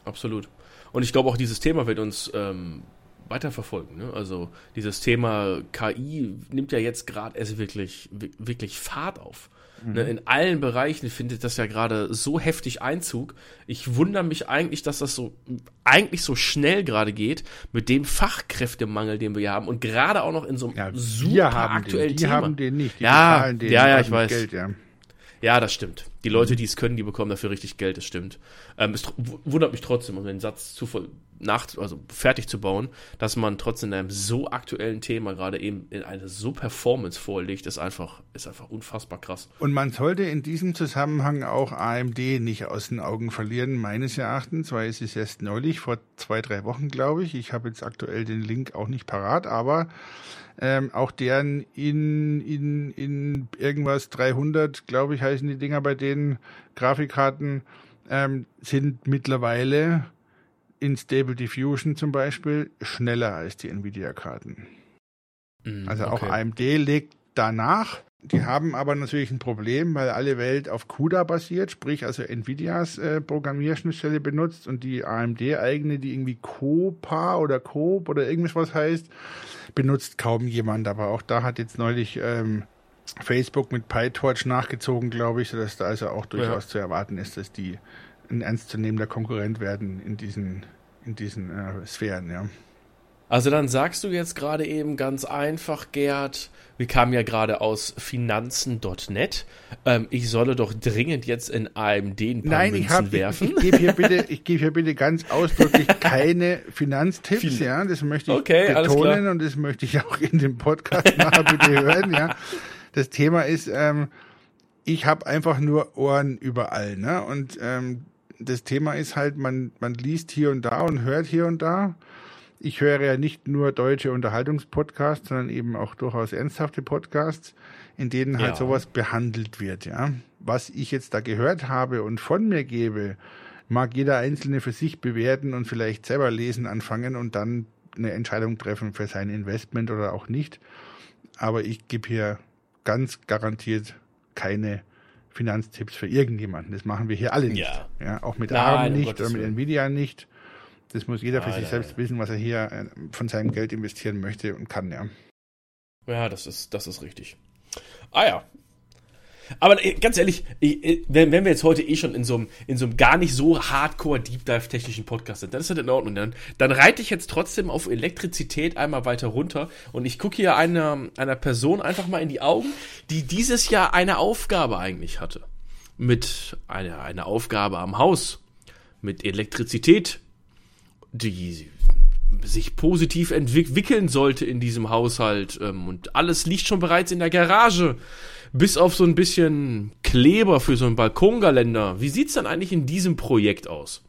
absolut. Und ich glaube auch dieses Thema wird uns ähm, weiterverfolgen. Ne? Also dieses Thema KI nimmt ja jetzt gerade erst wirklich, wirklich Fahrt auf. Mhm. Ne, in allen Bereichen findet das ja gerade so heftig Einzug. Ich wundere mich eigentlich, dass das so eigentlich so schnell gerade geht mit dem Fachkräftemangel, den wir haben und gerade auch noch in so einem ja, super aktuellen den, die Thema. haben den nicht. Die ja, den ja, ja, ich weiß. Geld, ja. ja, das stimmt. Die Leute, mhm. die es können, die bekommen dafür richtig Geld, das stimmt. Ähm, es wundert mich trotzdem, um den Satz zu voll, nach, also fertig zu bauen, dass man trotzdem in einem so aktuellen Thema gerade eben in eine so Performance vorlegt, ist einfach, ist einfach unfassbar krass. Und man sollte in diesem Zusammenhang auch AMD nicht aus den Augen verlieren, meines Erachtens, weil es ist erst neulich, vor zwei, drei Wochen, glaube ich. Ich habe jetzt aktuell den Link auch nicht parat, aber ähm, auch deren in, in, in irgendwas 300, glaube ich, heißen die Dinger bei den Grafikkarten, ähm, sind mittlerweile in Stable Diffusion zum Beispiel schneller als die Nvidia-Karten. Mm, also auch AMD legt danach. Die haben aber natürlich ein Problem, weil alle Welt auf CUDA basiert, sprich also Nvidias äh, Programmierschnittstelle benutzt und die AMD-eigene, die irgendwie Copa oder Coop oder irgendwas was heißt, benutzt kaum jemand. Aber auch da hat jetzt neulich ähm, Facebook mit PyTorch nachgezogen, glaube ich, sodass da also auch durchaus ja. zu erwarten ist, dass die ein ernstzunehmender Konkurrent werden in diesen, in diesen äh, Sphären, ja. Also dann sagst du jetzt gerade eben ganz einfach, Gerd, wir kamen ja gerade aus Finanzen.net. Ähm, ich solle doch dringend jetzt in AMD ein paar Nein, Münzen ich hab, werfen. Ich, ich gebe hier bitte, *laughs* ich gebe hier bitte ganz ausdrücklich keine Finanztipps, Viel. ja. Das möchte ich okay, betonen und das möchte ich auch in dem Podcast nachher bitte hören, ja. Das Thema ist, ähm, ich habe einfach nur Ohren überall, ne? Und ähm, das Thema ist halt, man, man liest hier und da und hört hier und da. Ich höre ja nicht nur deutsche Unterhaltungspodcasts, sondern eben auch durchaus ernsthafte Podcasts, in denen halt ja. sowas behandelt wird, ja. Was ich jetzt da gehört habe und von mir gebe, mag jeder Einzelne für sich bewerten und vielleicht selber lesen anfangen und dann eine Entscheidung treffen für sein Investment oder auch nicht. Aber ich gebe hier ganz garantiert keine Finanztipps für irgendjemanden. Das machen wir hier alle nicht. Ja. ja auch mit ARM nicht oder mit Nvidia nicht. Das muss jeder für nein, sich selbst nein. wissen, was er hier äh, von seinem Geld investieren möchte und kann, ja. Ja, das ist, das ist richtig. Ah ja, aber äh, ganz ehrlich, äh, wenn, wir jetzt heute eh schon in so einem, in so einem gar nicht so hardcore Deep Dive technischen Podcast sind, dann ist das in Ordnung. Dann, dann reite ich jetzt trotzdem auf Elektrizität einmal weiter runter und ich gucke hier einer, einer Person einfach mal in die Augen, die dieses Jahr eine Aufgabe eigentlich hatte. Mit einer, einer Aufgabe am Haus. Mit Elektrizität, die sich positiv entwickeln sollte in diesem Haushalt. Ähm, und alles liegt schon bereits in der Garage. Bis auf so ein bisschen Kleber für so ein Balkongeländer. Wie sieht's dann eigentlich in diesem Projekt aus?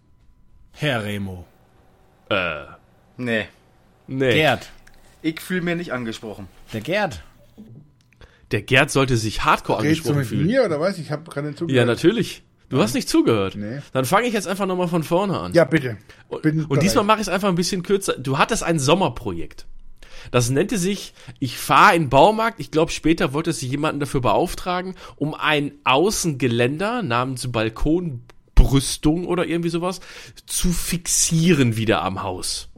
Herr Remo. Äh. Nee. Nee. Gerd. Ich fühle mir nicht angesprochen. Der Gerd. Der Gerd sollte sich hardcore Redst angesprochen du mit fühlen. mir oder was? Ich habe gerade zugehört. Ja, natürlich. Du hast nicht zugehört. Nee. Dann fange ich jetzt einfach nochmal von vorne an. Ja, bitte. Bin und diesmal mache ich es einfach ein bisschen kürzer. Du hattest ein Sommerprojekt. Das nannte sich, ich fahre in den Baumarkt, ich glaube später wollte sich jemanden dafür beauftragen, um ein Außengeländer namens Balkonbrüstung oder irgendwie sowas zu fixieren wieder am Haus.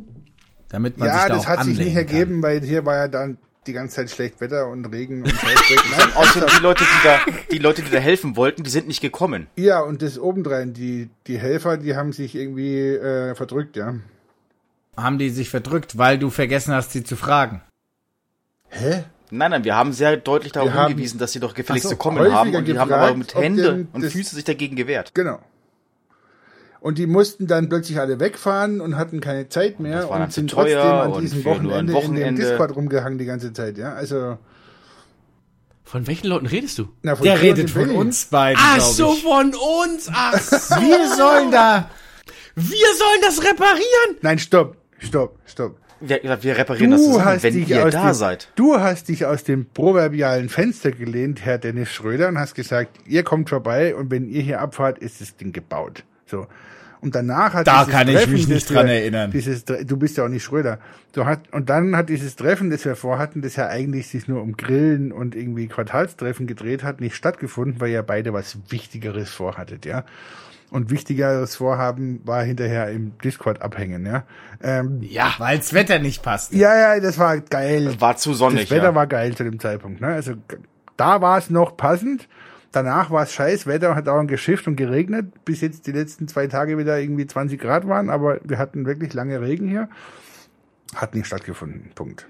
Damit man ja, sich da das hat sich nicht ergeben, kann. weil hier war ja dann die ganze Zeit schlecht Wetter und Regen und *laughs* Nein, außerdem die Leute, die da, die Leute, die da helfen wollten, die sind nicht gekommen. Ja, und das obendrein, die, die Helfer, die haben sich irgendwie äh, verdrückt, ja. Haben die sich verdrückt, weil du vergessen hast, sie zu fragen? Hä? Nein, nein, wir haben sehr deutlich darauf wir hingewiesen, dass sie doch gefälligst so, zu kommen haben und die haben aber mit Händen und Füßen sich dagegen gewehrt. Genau. Und die mussten dann plötzlich alle wegfahren und hatten keine Zeit mehr und dann sind zu trotzdem teuer an und diesem ein Wochenende, in dem Wochenende. Discord rumgehangen die ganze Zeit, ja. Also, Von welchen Leuten redest du? na, von Der redet und von uns beiden, Ach so, von uns. Ach so. Wir sollen da. Wir sollen das reparieren. Nein, stopp, stopp, stopp. Wir, wir reparieren das zusammen, wenn ihr da dem, seid. Du hast dich aus dem proverbialen Fenster gelehnt, Herr Dennis Schröder, und hast gesagt, ihr kommt vorbei und wenn ihr hier abfahrt, ist das Ding gebaut. So. Und danach hat Da dieses kann ich Treffen, mich nicht dran wir- erinnern. Dieses, du bist ja auch nicht Schröder. Du hat, und dann hat dieses Treffen, das wir vorhatten, das ja eigentlich sich nur um Grillen und irgendwie Quartalstreffen gedreht hat, nicht stattgefunden, weil ihr beide was Wichtigeres vorhattet, ja. Und wichtigeres Vorhaben war hinterher im Discord abhängen, ja. Ähm, Ja. Weil das Wetter nicht passt. ja, ja, das war geil. War zu sonnig, Das Wetter ja. war geil zu dem Zeitpunkt. Ne? Also da war es noch passend. Danach war es scheiß Wetter, hat auch geschifft und geregnet, bis jetzt die letzten zwei Tage wieder irgendwie 20 Grad waren, aber wir hatten wirklich lange Regen hier. Hat nicht stattgefunden. Punkt.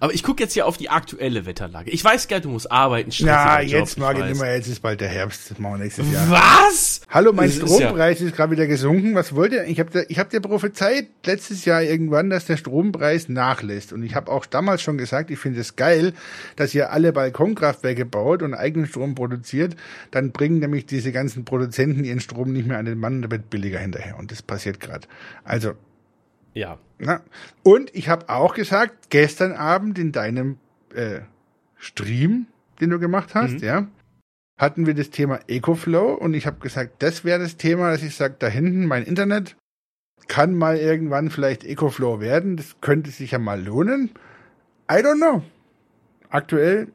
Aber ich gucke jetzt hier auf die aktuelle Wetterlage. Ich weiß gar, du musst arbeiten, Ja, Job, jetzt mag ich mehr, jetzt ist bald der Herbst, das machen wir nächstes Jahr. Was? Hallo, mein Das ist ja- Strompreis ist, gerade wieder gesunken. Was wollt ihr? Ich habe ich hab dir prophezeit letztes Jahr irgendwann, dass der Strompreis nachlässt. Und ich habe auch damals schon gesagt, ich finde es geil, dass ihr alle Balkonkraftwerke baut und eigenen Strom produziert. Dann bringen nämlich diese ganzen Produzenten ihren Strom nicht mehr an den Mann, der wird billiger hinterher. Und das passiert gerade. Also, Ja. na. Und ich habe auch gesagt, gestern Abend in deinem äh, Stream, den du gemacht hast, ja, hatten wir das Thema EcoFlow und ich habe gesagt, das wäre das Thema, dass ich sage, da hinten mein Internet kann mal irgendwann vielleicht EcoFlow werden. Das könnte sich ja mal lohnen. I don't know. Aktuell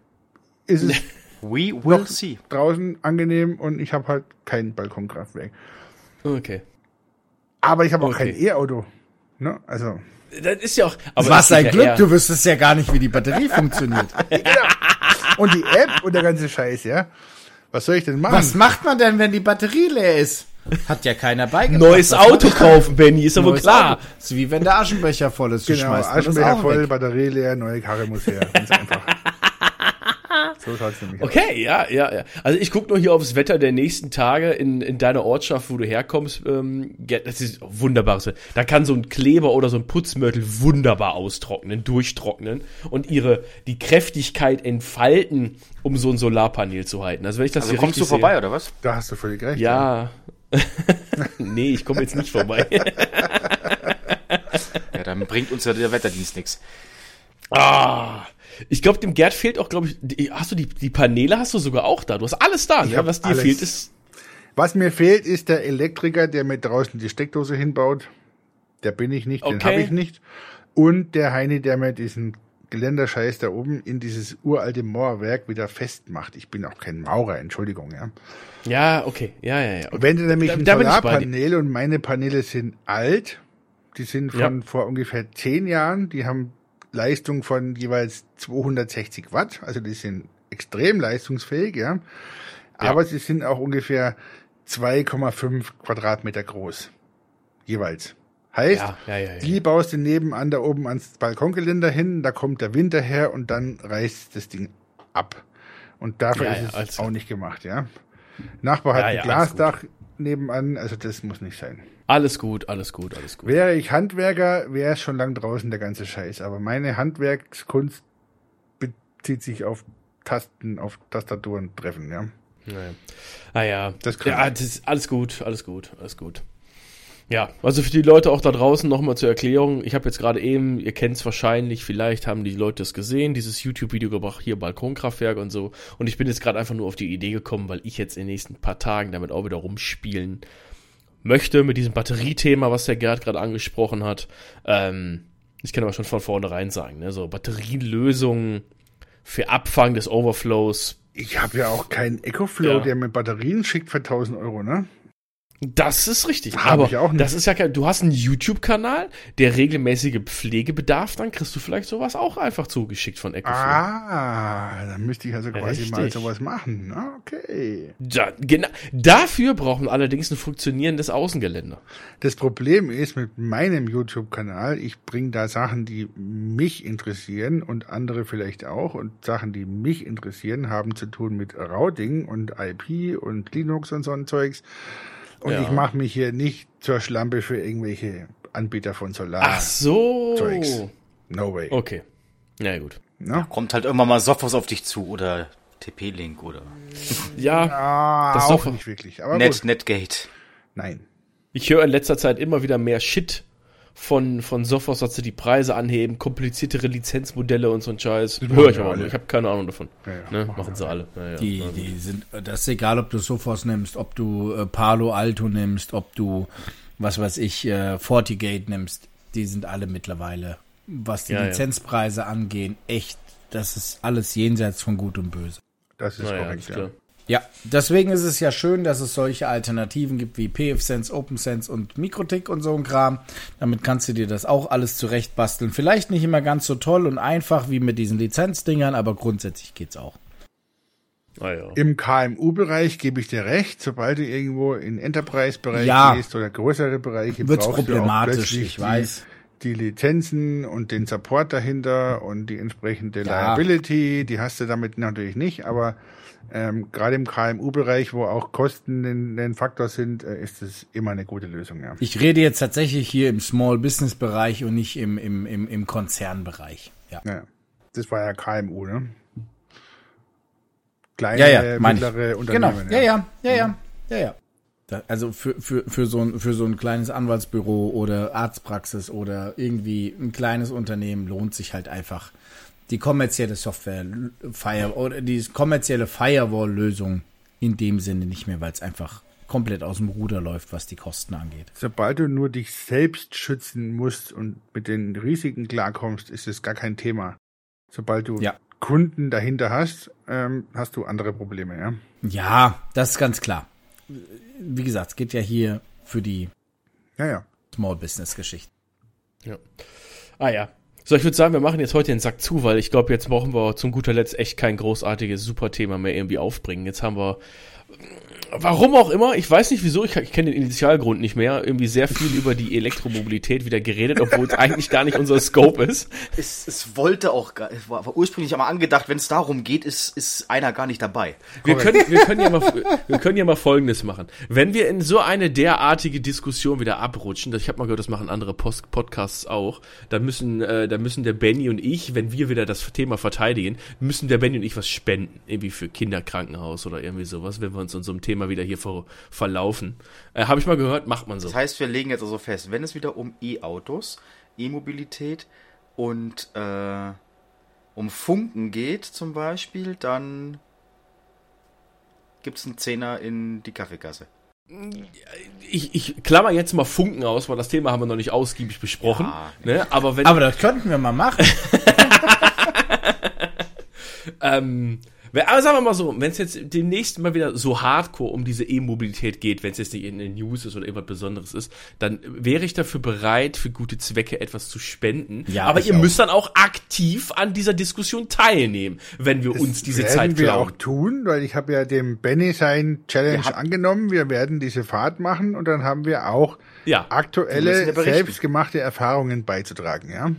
ist es *laughs* We will see. draußen angenehm und ich habe halt kein Balkonkraftwerk. Okay. Aber ich habe auch Okay. kein E-Auto. Ne? Also, Das ist ja auch. Aber Was ein Glück, eher- du wüsstest ja gar nicht, wie die Batterie funktioniert. *laughs* und die App und der ganze Scheiß, ja. Was soll ich denn machen? Was macht man denn, wenn die Batterie leer ist? Hat ja keiner beigebracht. Neues Auto kaufen, Benny, ist aber klar. Auto. ist wie wenn der Aschenbecher voll ist. Genau, Aschenbecher voll, weg. Batterie leer, neue Karre muss her. Ganz einfach. *laughs* *laughs* so schaut's nämlich aus. Okay, ja, ja, ja. Also ich gucke nur hier aufs Wetter der nächsten Tage in, in deiner Ortschaft, wo du herkommst. Ähm, das ist wunderbares Wetter. Da kann so ein Kleber oder so ein Putzmörtel wunderbar austrocknen, durchtrocknen und ihre die Kräftigkeit entfalten, um so ein Solarpanel zu halten. Also wenn ich das Also hier kommst du vorbei, oder was? Da hast du völlig recht. Sehe, ja. *laughs* nee, ich komme jetzt nicht vorbei. Ja, dann bringt uns ja der Wetterdienst nichts. ah. Ich glaube, dem Gerd fehlt auch, glaube ich, die, hast du die, die Paneele hast du sogar auch da. Du hast alles da. Ich Ne? hab Was dir alles. fehlt, ist Was mir fehlt, ist der Elektriker, der mir draußen die Steckdose hinbaut. Der bin ich nicht, den Okay. habe ich nicht. Und der Heini, der mir diesen Geländerscheiß da oben in dieses uralte Mauerwerk wieder festmacht. Ich bin auch kein Maurer, Entschuldigung, ja. Ja, okay. Ja, ja, ja. Okay. Wenn du nämlich Da- ein da ich. Solarpanel und meine Paneele sind alt, die sind von Ja. vor ungefähr zehn Jahren, die haben Leistung von jeweils 260 Watt, also die sind extrem leistungsfähig, ja. Aber sie sind auch ungefähr 2,5 Quadratmeter groß. Jeweils. Heißt, Ja, ja, ja, ja. die baust du nebenan da oben ans Balkongeländer hin, da kommt der Winter her und dann reißt das Ding ab. Und dafür Ja, ist ja, es alles auch nicht gemacht, ja. Nachbar hat Ja, ein ja, Glasdach nebenan, also das muss nicht sein. Alles gut, alles gut, alles gut. Wäre ich Handwerker, wäre es schon lang draußen der ganze Scheiß. Aber meine Handwerkskunst bezieht sich auf Tasten, auf Tastaturen treffen, ja. Naja. Ah ja, Das ja, das ist alles gut, alles gut, alles gut. Ja, also für die Leute auch da draußen nochmal zur Erklärung. Ich habe jetzt gerade eben, ihr kennt es wahrscheinlich, vielleicht haben die Leute es gesehen, dieses YouTube-Video gebracht, hier Balkonkraftwerk und so. Und ich bin jetzt gerade einfach nur auf die Idee gekommen, weil ich jetzt in den nächsten paar Tagen damit auch wieder rumspielen möchte mit diesem Batteriethema, was der Gerd gerade angesprochen hat. Ähm, ich kann aber schon von vornherein sagen, ne, so Batterielösungen für Abfang des Overflows Ich habe ja auch keinen EcoFlow, Ja. der mir Batterien schickt für 1000 Euro, ne? Das ist richtig. Hab aber ich auch nicht. das ist ja kein, du hast einen YouTube-Kanal, der regelmäßige Pflegebedarf, dann kriegst du vielleicht sowas auch einfach zugeschickt von EcoFlow. Ah, dann müsste ich also quasi mal Richtig. sowas machen. Ah, Okay. Da, genau, dafür brauchen wir allerdings ein funktionierendes Außengeländer. Das Problem ist mit meinem YouTube-Kanal, ich bringe da Sachen, die mich interessieren und andere vielleicht auch. Und Sachen, die mich interessieren, haben zu tun mit Routing und IP und Linux und so ein Zeugs. Und Ja. ich mache mich hier nicht zur Schlampe für irgendwelche Anbieter von Solar. Ach so. Zeugs. No way. Okay. Na ja, gut. Ne? Kommt halt irgendwann mal Software auf dich zu oder TP-Link oder *laughs* Ja, Ah, Das auch doch- nicht wirklich. Aber Net, gut. Netgate. Nein. ich höre in letzter Zeit immer wieder mehr Shit von, von Sophos, dass sie die Preise anheben, kompliziertere Lizenzmodelle und so ein Scheiß. Höre ich aber alle. nicht. Ich habe keine Ahnung davon. Ja, ja, ne? machen Machen sie alle. Ja, ja. Die, die sind, das ist egal, ob du Sophos nimmst, ob du äh, Palo Alto nimmst, ob du, was weiß ich, äh, FortiGate nimmst. Die sind alle mittlerweile, was die Ja, ja. Lizenzpreise angehen, echt, das ist alles jenseits von Gut und Böse. Das ist Naja, korrekt, ist ja. Ja, deswegen ist es ja schön, dass es solche Alternativen gibt wie PFSense, OpenSense und Mikrotik und so ein Kram. Damit kannst du dir das auch alles zurecht basteln. Vielleicht nicht immer ganz so toll und einfach wie mit diesen Lizenzdingern, aber grundsätzlich geht's auch. Ah, ja. Im KMU-Bereich gebe ich dir recht, sobald du irgendwo in Enterprise-Bereich Ja. gehst oder größere Bereiche, Wird's problematisch, plötzlich ich die, weiß. die Lizenzen und den Support dahinter und die entsprechende Ja. Liability, die hast du damit natürlich nicht, aber ähm, gerade im KMU-Bereich, wo auch Kosten ein, Faktor sind, äh, ist es immer eine gute Lösung, ja. Ich rede jetzt tatsächlich hier im Small Business Bereich und nicht im, im, im, im Konzernbereich. Ja. ja. Das war ja KMU, ne? Kleine, Ja, ja, mittlere Genau. Unternehmen. Ja, ja, ja, ja, ja, ja. Da, also für, für, für, so ein, für so ein kleines Anwaltsbüro oder Arztpraxis oder irgendwie ein kleines Unternehmen lohnt sich halt einfach die kommerzielle Software Fire oder die kommerzielle Firewall-Lösung in dem Sinne nicht mehr, weil es einfach komplett aus dem Ruder läuft, was die Kosten angeht. Sobald du nur dich selbst schützen musst und mit den Risiken klarkommst, ist es gar kein Thema. Sobald du Ja. Kunden dahinter hast, ähm, hast du andere Probleme, ja. Ja, das ist ganz klar. Wie gesagt, es geht ja hier für die Ja, ja. Small Business Geschichte. Ja. Ah ja. So, ich würde sagen, wir machen jetzt heute den Sack zu, weil ich glaube, jetzt brauchen wir zum guter Letzt echt kein großartiges Superthema mehr irgendwie aufbringen. Jetzt haben wir, warum auch immer, ich weiß nicht wieso, ich, ich kenne den Initialgrund nicht mehr, irgendwie sehr viel über die Elektromobilität wieder geredet, obwohl es eigentlich gar nicht unser Scope ist. Es, es wollte auch, gar- es war, war ursprünglich einmal angedacht, wenn es darum geht, ist, ist einer gar nicht dabei. Wir können, wir, können ja mal, wir können ja mal Folgendes machen. Wenn wir in so eine derartige Diskussion wieder abrutschen, ich habe mal gehört, das machen andere Post Podcasts auch, dann müssen, äh, dann müssen der Benny und ich, wenn wir wieder das Thema verteidigen, müssen der Benny und ich was spenden. Irgendwie für Kinderkrankenhaus oder irgendwie sowas, wenn wir uns in so einem Thema wieder hier ver verlaufen. Äh, habe ich mal gehört, macht man so. Das heißt, wir legen jetzt also fest, wenn es wieder um E-Autos, E-Mobilität und äh, um Funken geht zum Beispiel, dann gibt es einen Zehner in die Kaffeekasse. Ich, ich klammer jetzt mal Funken aus, weil das Thema haben wir noch nicht ausgiebig besprochen. Ja. ne? Aber wenn Aber das könnten wir mal machen. *laughs* Ähm, aber sagen wir mal so, wenn es jetzt demnächst mal wieder so hardcore um diese E-Mobilität geht, wenn es jetzt nicht in den News ist oder irgendwas Besonderes ist, dann wäre ich dafür bereit, für gute Zwecke etwas zu spenden. Ja, aber ihr auch. müsst dann auch aktiv an dieser Diskussion teilnehmen, wenn wir uns diese werden Zeit wir klauen. auch tun, weil ich habe ja dem Benny sein Challenge Wir angenommen. Wir werden diese Fahrt machen und dann haben wir auch Ja. Wir aktuelle, selbstgemachte Erfahrungen beizutragen, ja.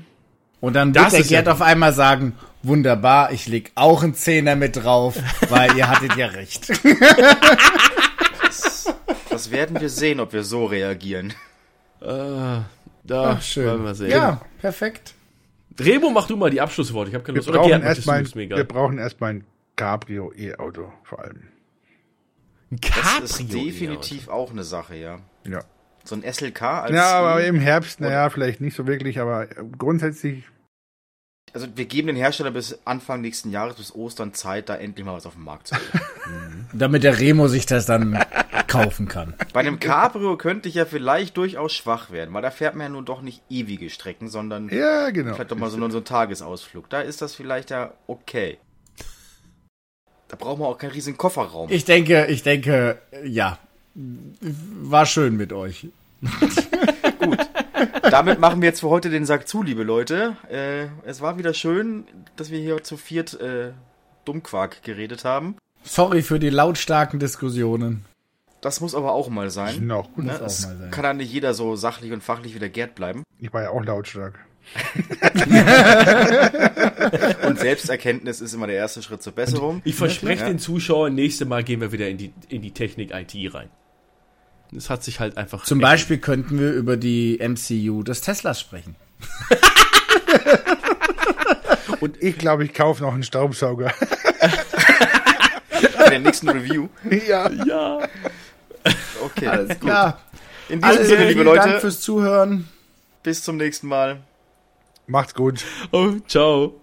Und dann Das wird der ist ja Gerd auf einmal sagen, wunderbar, ich leg auch einen Zehner mit drauf, weil ihr hattet ja recht. Das werden wir sehen, ob wir so reagieren. Äh, da Ach, schön. wollen wir sehen. Ja, perfekt. Remo, mach du mal die Abschlussworte. Ich habe keine Wir Lust. Oder brauchen, erstmal, wir brauchen erstmal ein Cabrio E-Auto vor allem. Ein Das ist Cabrio, definitiv auch eine Sache, ja. Ja. So ein SLK als Ja, aber im Herbst, naja, vielleicht nicht so wirklich, aber grundsätzlich, Also wir geben den Hersteller bis Anfang nächsten Jahres, bis Ostern Zeit, da endlich mal was auf den Markt zu bringen. *laughs* Damit der Remo sich das dann kaufen kann. Bei einem Cabrio könnte ich ja vielleicht durchaus schwach werden, weil da fährt man ja nun doch nicht ewige Strecken, sondern ja, genau. vielleicht doch mal so, nur so einen Tagesausflug. Da ist das vielleicht ja okay. Da braucht man auch keinen riesigen Kofferraum. Ich denke, ich denke, ja, war schön mit euch. Damit machen wir jetzt für heute den Sack zu, liebe Leute. Äh, es war wieder schön, dass wir hier zu viert äh, Dummquark geredet haben. Sorry für die lautstarken Diskussionen. Das muss aber auch mal sein. Noch. Ne? auch Es mal sein. kann ja nicht jeder so sachlich und fachlich wie der Gerd bleiben. Ich war ja auch lautstark. *laughs* Und Selbsterkenntnis ist immer der erste Schritt zur Besserung. Ich verspreche Ja. den Zuschauern, nächste Mal gehen wir wieder in die, in die Technik-IT rein. Es hat sich halt einfach. Zum Beispiel könnten wir über die MCU des Teslas sprechen. *laughs* Und ich glaube, ich kaufe noch einen Staubsauger. Bei der nächsten Review. Ja. Ja. Okay. Alles klar. In diesem Alles, Sinne, liebe vielen Leute, Dank fürs Zuhören. bis zum nächsten Mal. Macht's gut. Oh, ciao.